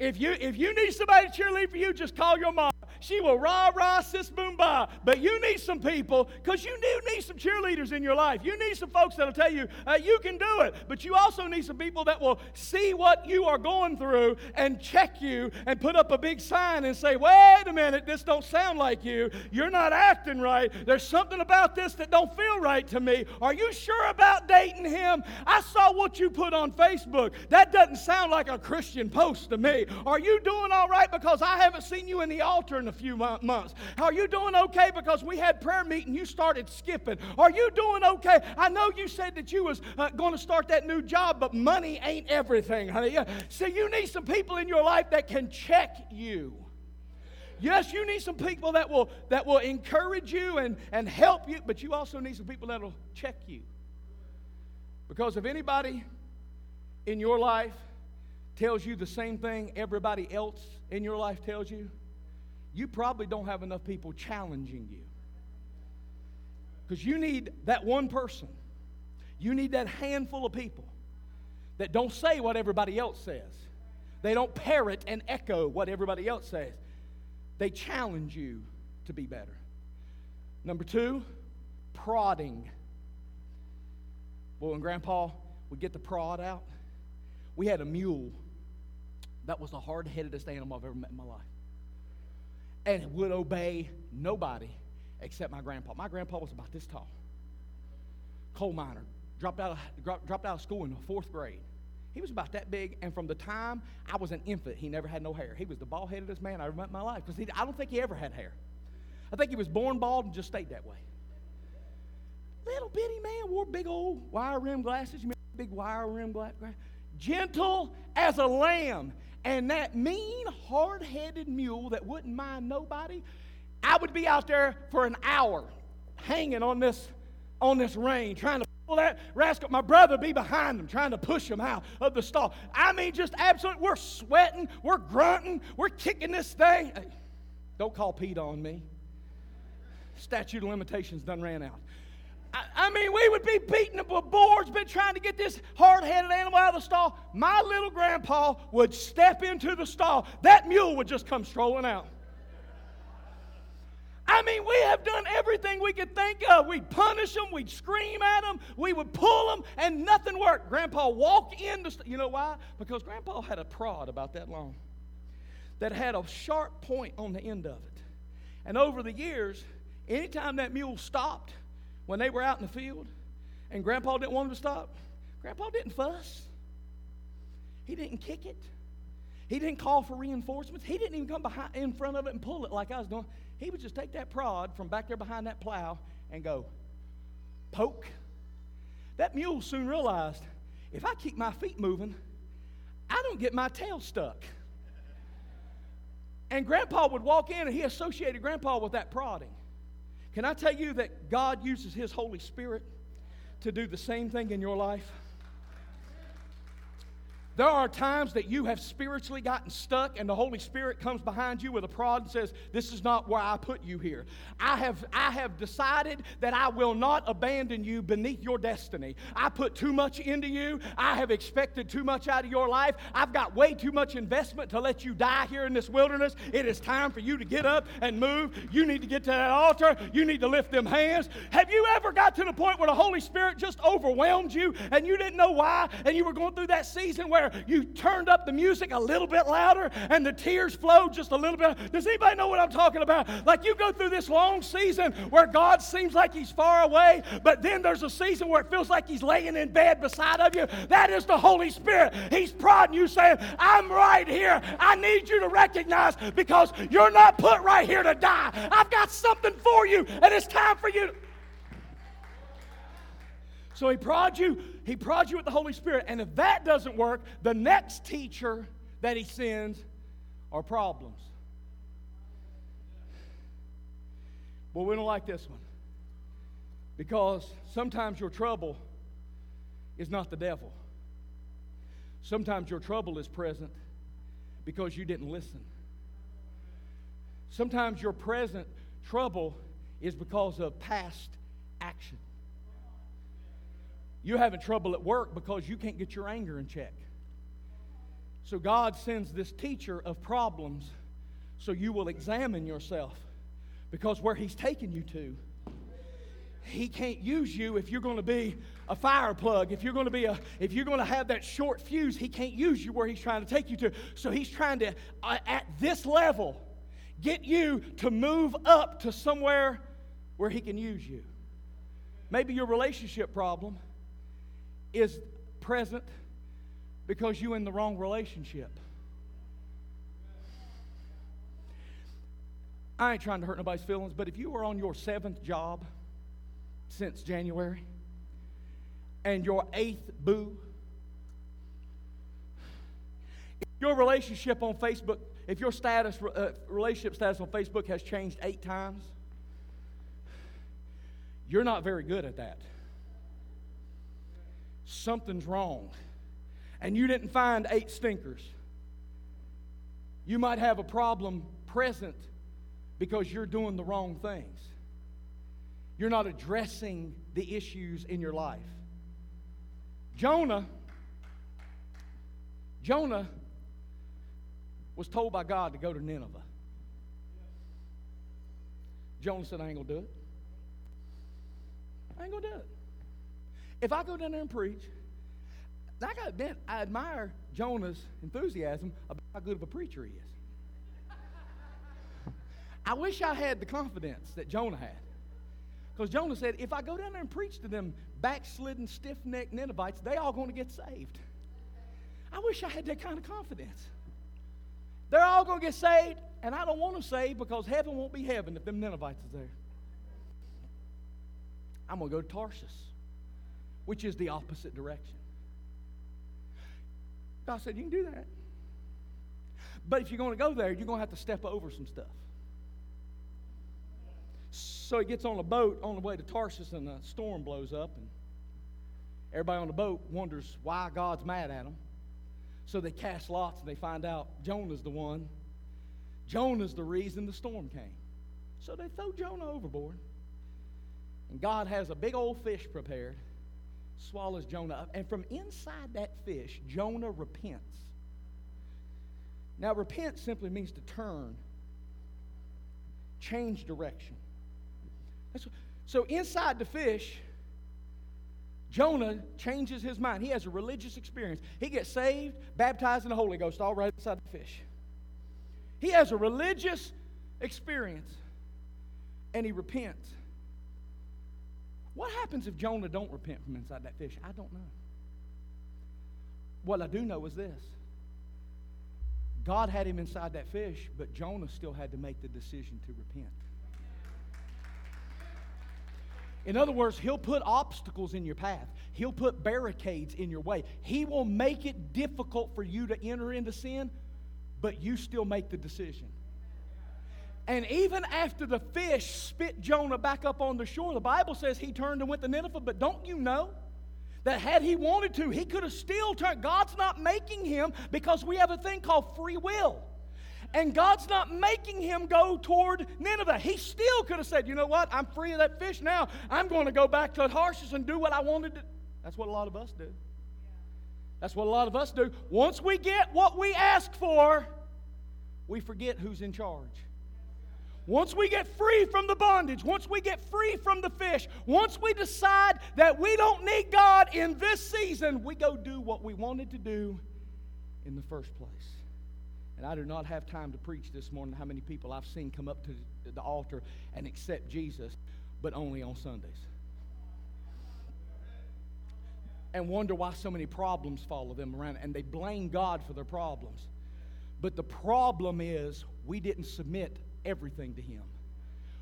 If you, if you need somebody to cheerlead for you, just call your mom. She will rah rah sis boom ba. But you need some people because you do need some cheerleaders in your life. You need some folks that'll tell you uh, you can do it. But you also need some people that will see what you are going through and check you and put up a big sign and say, "Wait a minute, this don't sound like you. You're not acting right. There's something about this that don't feel right to me. Are you sure about dating him? I saw what you put on Facebook. That doesn't sound like a Christian post to me. Are you doing all right because I haven't seen you in the altar a few months? Are you doing okay because we had prayer meeting, you started skipping? Are you doing okay? I know you said that you was uh, going to start that new job, but money ain't everything, honey. See, you need some people in your life that can check you. Yes, you need some people that will, that will encourage you and, and help you, but you also need some people that will check you. Because if anybody in your life tells you the same thing everybody else in your life tells you, you probably don't have enough people challenging you. Because you need that one person, you need that handful of people that don't say what everybody else says. They don't parrot and echo what everybody else says. They challenge you to be better. Number two, prodding. Well, when Grandpa would get the prod out, we had a mule. That was the hard headedest animal I've ever met in my life and would obey nobody except my grandpa. My grandpa was about this tall, coal miner, dropped out of, dropped out of school in the fourth grade. He was about that big, and from the time I was an infant, he never had no hair. He was the bald headedest man I ever met in my life because I don't think he ever had hair. I think he was born bald and just stayed that way. Little bitty man wore big old wire rim glasses. You big wire rim glasses? Gentle as a lamb. And that mean, hard headed mule that wouldn't mind nobody, I would be out there for an hour hanging on this, on this rein, trying to pull that rascal. My brother be behind him, trying to push him out of the stall. I mean, just absolutely, we're sweating, we're grunting, we're kicking this thing. Hey, don't call Pete on me. Statute of limitations done ran out. I, I mean, we would be beating the boards, been trying to get this hard headed animal out of the stall. My little grandpa would step into the stall. That mule would just come strolling out. I mean, we have done everything we could think of. We'd punish them, we'd scream at them, we would pull them, and nothing worked. Grandpa walked in the, st- you know why? Because Grandpa had a prod about that long that had a sharp point on the end of it. And over the years, anytime that mule stopped, when they were out in the field and Grandpa didn't want him to stop, Grandpa didn't fuss. He didn't kick it. He didn't call for reinforcements. He didn't even come behind, in front of it and pull it like I was doing. He would just take that prod from back there behind that plow and go, poke. That mule soon realized if I keep my feet moving, I don't get my tail stuck. And Grandpa would walk in and he associated Grandpa with that prodding. Can I tell you that God uses His Holy Spirit to do the same thing in your life? There are times that you have spiritually gotten stuck, and the Holy Spirit comes behind you with a prod and says, This is not where I put you here. I have, I have decided that I will not abandon you beneath your destiny. I put too much into you. I have expected too much out of your life. I've got way too much investment to let you die here in this wilderness. It is time for you to get up and move. You need to get to that altar. You need to lift them hands. Have you ever got to the point where the Holy Spirit just overwhelmed you and you didn't know why? And you were going through that season where you turned up the music a little bit louder and the tears flowed just a little bit. Does anybody know what I'm talking about? Like you go through this long season where God seems like He's far away, but then there's a season where it feels like He's laying in bed beside of you. That is the Holy Spirit. He's prodding you, saying, I'm right here. I need you to recognize because you're not put right here to die. I've got something for you, and it's time for you. So he prods you, he prods you with the Holy Spirit. And if that doesn't work, the next teacher that he sends are problems. Well, we don't like this one. Because sometimes your trouble is not the devil. Sometimes your trouble is present because you didn't listen. Sometimes your present trouble is because of past action. You're having trouble at work because you can't get your anger in check. So God sends this teacher of problems so you will examine yourself. Because where He's taking you to, He can't use you if you're going to be a fire plug. If you're going to be a, if you're going to have that short fuse, He can't use you where He's trying to take you to. So He's trying to, uh, at this level, get you to move up to somewhere where He can use you. Maybe your relationship problem is present because you're in the wrong relationship. I ain't trying to hurt nobody's feelings, but if you are on your seventh job since January and your eighth boo, your relationship on Facebook, if your status, uh, relationship status on Facebook has changed eight times, you're not very good at that something's wrong. And you didn't find eight stinkers. You might have a problem present because you're doing the wrong things. You're not addressing the issues in your life. Jonah, Jonah was told by God to go to Nineveh. Jonah said, I ain't gonna do it. I ain't gonna do it. If I go down there and preach, I got admit, I admire Jonah's enthusiasm about how good of a preacher he is. I wish I had the confidence that Jonah had. Because Jonah said, if I go down there and preach to them backslidden, stiff necked Ninevites, they all going to get saved. I wish I had that kind of confidence. They're all going to get saved, and I don't want them saved because heaven won't be heaven if them Ninevites is there. I'm going to go to Tarsus, which is the opposite direction. God said, You can do that. But if you're going to go there, you're going to have to step over some stuff. So he gets on a boat on the way to Tarsus, and a storm blows up, and everybody on the boat wonders why God's mad at them. So they cast lots, and they find out Jonah's the one. Jonah's the reason the storm came. So they throw Jonah overboard. And God has a big old fish prepared, swallows Jonah up, and from inside that fish, Jonah repents. Now, repent simply means to turn, change direction. What, so, inside the fish, Jonah changes his mind. He has a religious experience. He gets saved, baptized in the Holy Ghost, all right inside the fish. He has a religious experience, and he repents. What happens if Jonah don't repent from inside that fish? I don't know. What I do know is this God had him inside that fish, but Jonah still had to make the decision to repent. In other words, he'll put obstacles in your path. He'll put barricades in your way. He will make it difficult for you to enter into sin, but you still make the decision. And even after the fish spit Jonah back up on the shore, the Bible says he turned and went to Nineveh, but don't you know? That had he wanted to, he could have still turned. God's not making him because we have a thing called free will. And God's not making him go toward Nineveh. He still could have said, you know what? I'm free of that fish now. I'm going to go back to Tarshish and do what I wanted to. That's what a lot of us do. That's what a lot of us do. Once we get what we ask for, we forget who's in charge. Once we get free from the bondage, once we get free from the fish, once we decide that we don't need God in this season, we go do what we wanted to do in the first place. And I do not have time to preach this morning how many people I've seen come up to the altar and accept Jesus, but only on Sundays. And wonder why so many problems follow them around, and they blame God for their problems. But the problem is we didn't submit everything to Him.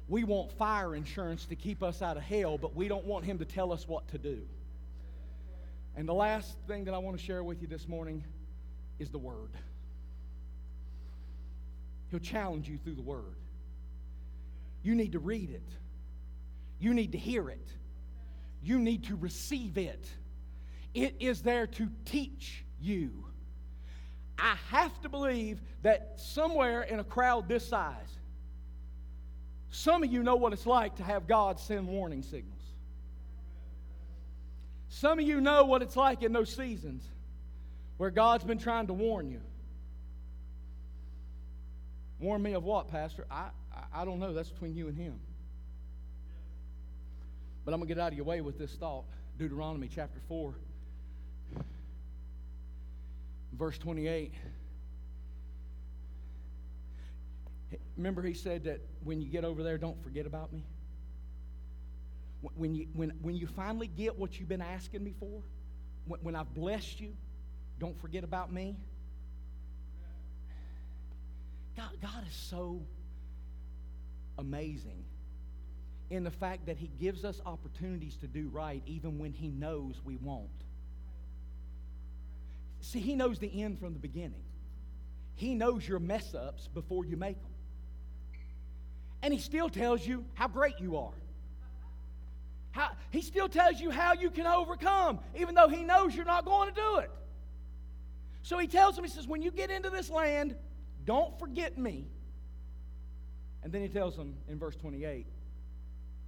We want fire insurance to keep us out of hell, but we don't want Him to tell us what to do. And the last thing that I want to share with you this morning is the Word. He'll challenge you through the Word. You need to read it, you need to hear it, you need to receive it. It is there to teach you. I have to believe that somewhere in a crowd this size, some of you know what it's like to have God send warning signals. Some of you know what it's like in those seasons where God's been trying to warn you. Warn me of what, Pastor? I, I, I don't know. That's between you and him. But I'm going to get out of your way with this thought. Deuteronomy chapter 4, verse 28. Remember, he said that when you get over there, don't forget about me? When you, when, when you finally get what you've been asking me for, when, when I've blessed you, don't forget about me. God, God is so amazing in the fact that He gives us opportunities to do right even when He knows we won't. See, He knows the end from the beginning, He knows your mess ups before you make them. And He still tells you how great you are. How, he still tells you how you can overcome, even though He knows you're not going to do it. So He tells him, He says, when you get into this land, don't forget me. And then he tells him in verse 28,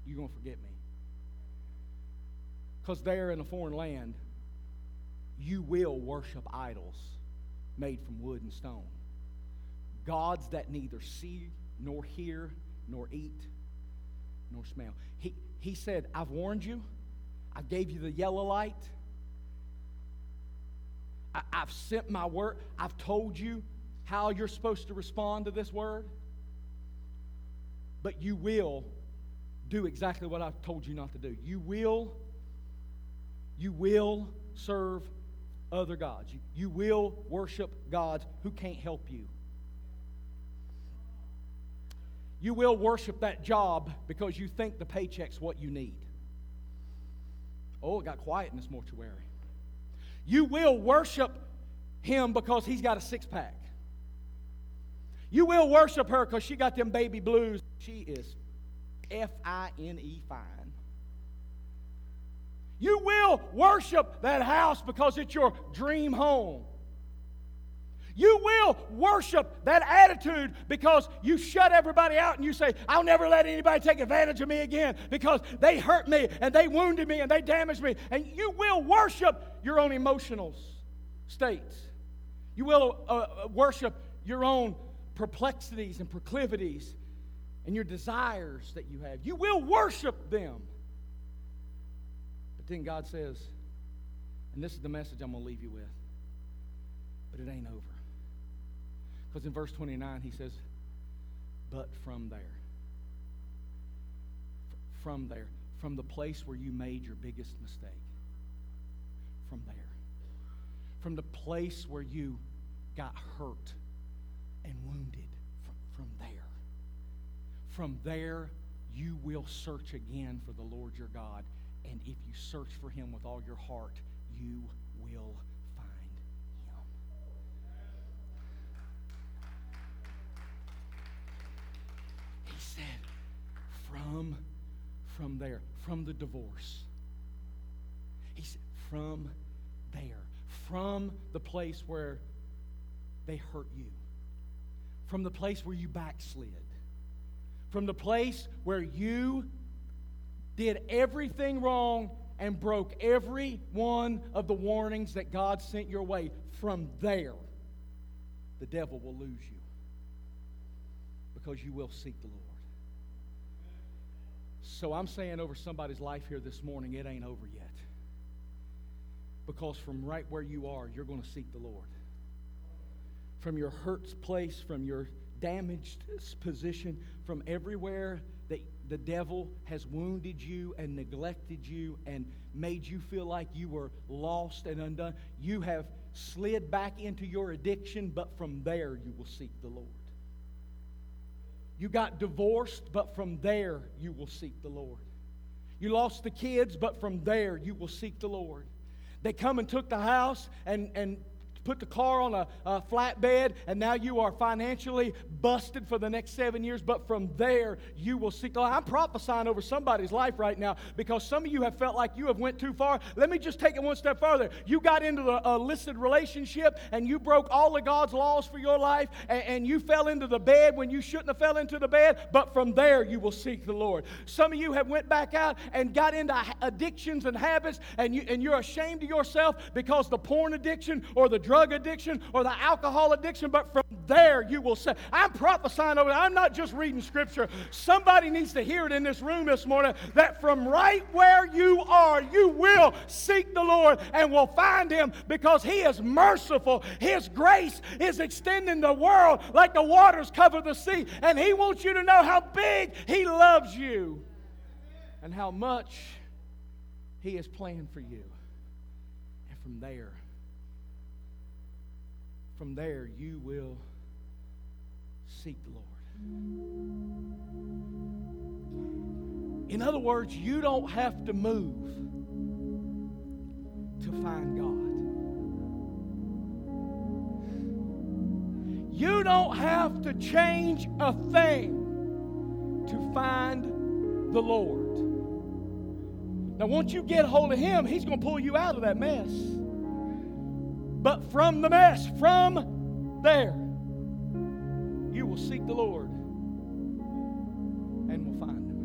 You're going to forget me. Because there in a foreign land, you will worship idols made from wood and stone. Gods that neither see, nor hear, nor eat, nor smell. He, he said, I've warned you. I gave you the yellow light. I, have sent my word. I've told you how you're supposed to respond to this word, but you will do exactly what I've told you not to do. You will, you will serve other gods. You, you will worship gods who can't help you. You will worship that job because you think the paycheck's what you need. Oh, it got quiet in this mortuary. You will worship him because he's got a six pack. You will worship her because she got them baby blues. She is F I N E fine. You will worship that house because it's your dream home. You will worship that attitude because you shut everybody out and you say, I'll never let anybody take advantage of me again because they hurt me and they wounded me and they damaged me. And you will worship your own emotional states. You will uh, uh worship your own perplexities and proclivities and your desires that you have. You will worship them. But then God says, and this is the message I'm going to leave you with, but it ain't over. Because in verse 29, he says, but from there. From there. From the place where you made your biggest mistake. From there. From the place where you got hurt and wounded from there. From there, you will search again for the Lord your God. And if you search for him with all your heart, you will find him. He said, from, from there, from the divorce. He said, from there, from the place where they hurt you from the place where you backslid, from the place where you did everything wrong and broke every one of the warnings that God sent your way. From there, the devil will lose you because you will seek the Lord. So I'm saying over somebody's life here this morning, it ain't over yet. Because from right where you are, you're going to seek the Lord from your hurt place, from your damaged position, from everywhere that the devil has wounded you and neglected you and made you feel like you were lost and undone. You have slid back into your addiction, but from there you will seek the Lord. You got divorced, but from there you will seek the Lord. You lost the kids, but from there you will seek the Lord. They come and took the house and, and put the car on a, a flatbed, and now you are financially busted for the next seven years. But from there, you will seek. I'm prophesying over somebody's life right now because some of you have felt like you have went too far. Let me just take it one step further. You got into the illicit relationship, and you broke all of God's laws for your life, and, and you fell into the bed when you shouldn't have fell into the bed. But from there, you will seek the Lord. Some of you have went back out and got into addictions and habits, and you and you're ashamed of yourself because the porn addiction or the drug addiction or the alcohol addiction, but from there you will say, I'm prophesying over I'm not just reading scripture. Somebody needs to hear it in this room this morning that from right where you are, you will seek the Lord and will find him because he is merciful. His grace is extending the world like the waters cover the sea. And he wants you to know how big he loves you and how much he is playing for you. And from there, from there you will seek the Lord. In other words, you don't have to move to find God. You don't have to change a thing to find the Lord. Now, once you get hold of Him, He's going to pull you out of that mess but from the mess, from there, you will seek the Lord and will find him.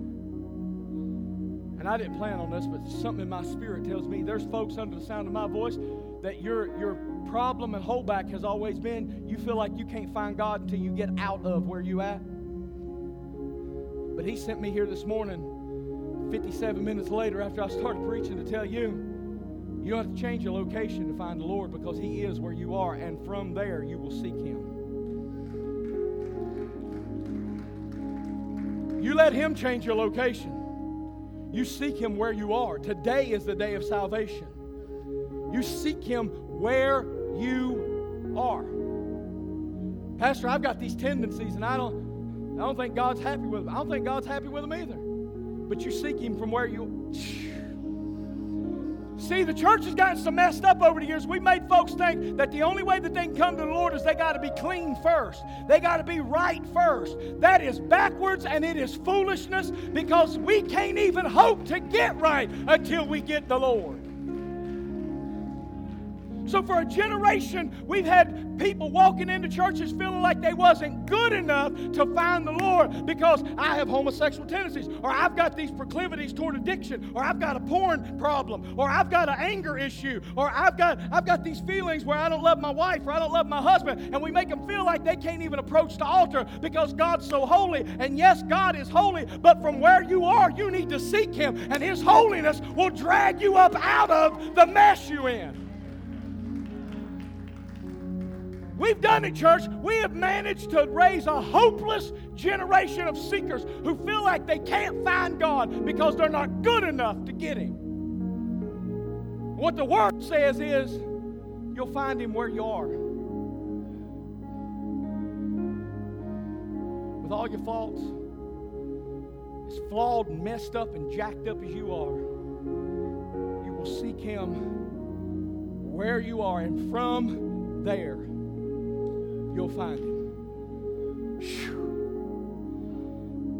And I didn't plan on this, but something in my spirit tells me there's folks under the sound of my voice that your, your problem and holdback has always been you feel like you can't find God until you get out of where you at. But he sent me here this morning, 57 minutes later after I started preaching, to tell you you don't have to change your location to find the Lord because He is where you are, and from there you will seek Him. You let Him change your location. You seek Him where you are. Today is the day of salvation. You seek Him where you are. Pastor, I've got these tendencies and I don't I don't think God's happy with them. I don't think God's happy with them either. But you seek him from where you See, the church has gotten so messed up over the years. We made folks think that the only way that they can come to the Lord is they got to be clean first. They got to be right first. That is backwards and it is foolishness because we can't even hope to get right until we get the Lord. So for a generation, we've had people walking into churches feeling like they wasn't good enough to find the Lord because I have homosexual tendencies, or I've got these proclivities toward addiction, or I've got a porn problem, or I've got an anger issue, or I've got I've got these feelings where I don't love my wife or I don't love my husband, and we make them feel like they can't even approach the altar because God's so holy. And yes, God is holy, but from where you are, you need to seek Him, and His holiness will drag you up out of the mess you're in. We've done it, church. We have managed to raise a hopeless generation of seekers who feel like they can't find God because they're not good enough to get Him. What the Word says is, you'll find Him where you are. With all your faults, as flawed and messed up and jacked up as you are, you will seek Him where you are, and from there, you'll find him. Whew.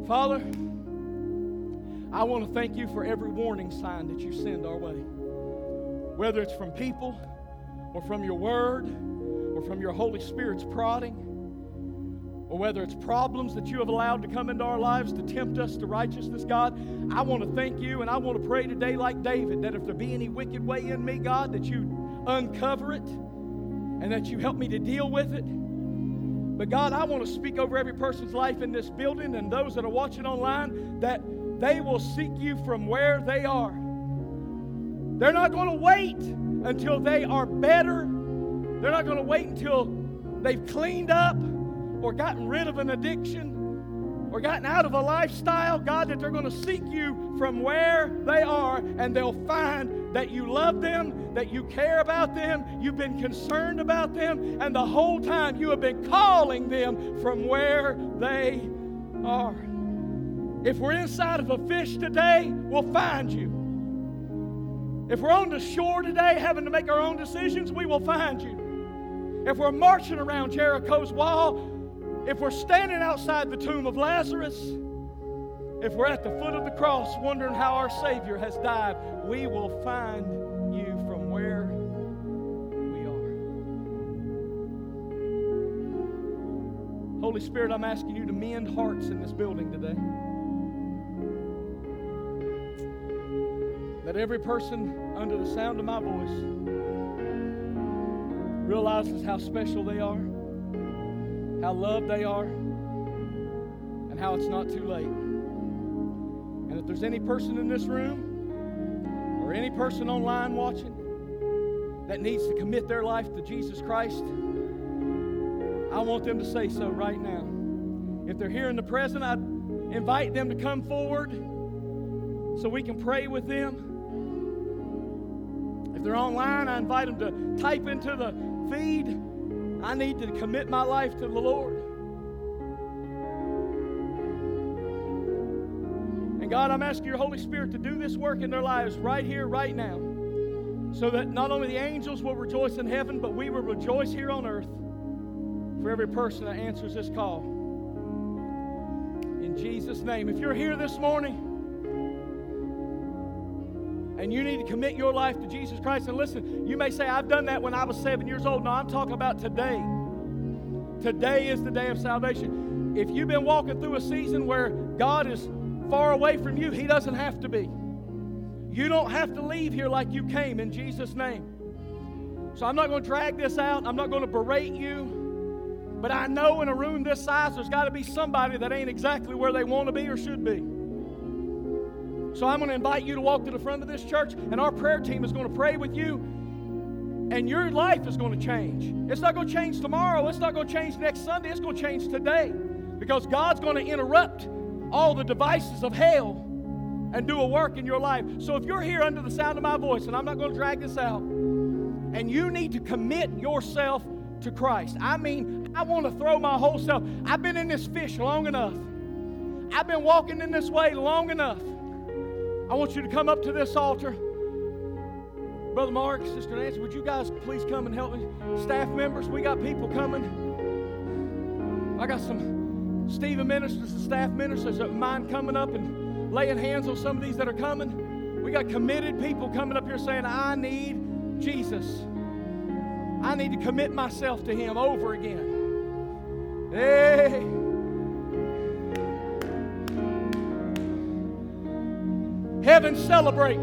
Father, I want to thank you for every warning sign that you send our way. Whether it's from people, or from your word, or from your Holy Spirit's prodding, or whether it's problems that you have allowed to come into our lives to tempt us to righteousness, God, I want to thank you and I want to pray today, like David, that if there be any wicked way in me, God, that you uncover it and that you help me to deal with it but God, I want to speak over every person's life in this building and those that are watching online that they will seek you from where they are. They're not going to wait until they are better. They're not going to wait until they've cleaned up or gotten rid of an addiction or gotten out of a lifestyle, God, that they're going to seek you from where they are and they'll find that you love them, that you care about them, you've been concerned about them, and the whole time you have been calling them from where they are. If we're inside of a fish today, we'll find you. If we're on the shore today having to make our own decisions, we will find you. If we're marching around Jericho's wall, if we're standing outside the tomb of Lazarus, if we're at the foot of the cross wondering how our Savior has died, we will find you from where we are. Holy Spirit, I'm asking you to mend hearts in this building today. That every person under the sound of my voice realizes how special they are how loved they are, and how it's not too late. And if there's any person in this room or any person online watching that needs to commit their life to Jesus Christ, I want them to say so right now. If they're here in the present, I invite them to come forward so we can pray with them. If they're online, I invite them to type into the feed I need to commit my life to the Lord. And God, I'm asking your Holy Spirit to do this work in their lives right here, right now, so that not only the angels will rejoice in heaven, but we will rejoice here on earth for every person that answers this call. In Jesus' name. If you're here this morning, and you need to commit your life to Jesus Christ. And listen, you may say, I've done that when I was seven years old. No, I'm talking about today. Today is the day of salvation. If you've been walking through a season where God is far away from you, He doesn't have to be. You don't have to leave here like you came in Jesus' name. So I'm not going to drag this out. I'm not going to berate you. But I know in a room this size, there's got to be somebody that ain't exactly where they want to be or should be. So I'm going to invite you to walk to the front of this church, and our prayer team is going to pray with you, and your life is going to change. It's not going to change tomorrow, it's not going to change next Sunday, it's going to change today because God's going to interrupt all the devices of hell and do a work in your life. So if you're here under the sound of my voice, and I'm not going to drag this out, and you need to commit yourself to Christ. I mean, I want to throw my whole self. I've been in this fish long enough. I've been walking in this way long enough. I want you to come up to this altar. Brother Mark, Sister Nancy, would you guys please come and help me? Staff members, we got people coming. I got some Stephen ministers and staff ministers that mind coming up and laying hands on some of these that are coming. We got committed people coming up here saying, I need Jesus. I need to commit myself to Him over again. Hey. Heaven celebrating.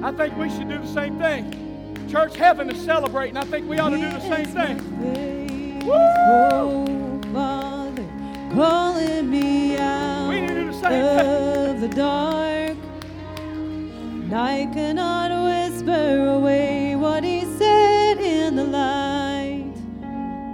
I think we should do the same thing. Church, heaven is celebrating. I think we ought to do the same thing. Woo! Oh, Father, calling me out We need to do the same thing. of the dark. And I cannot whisper away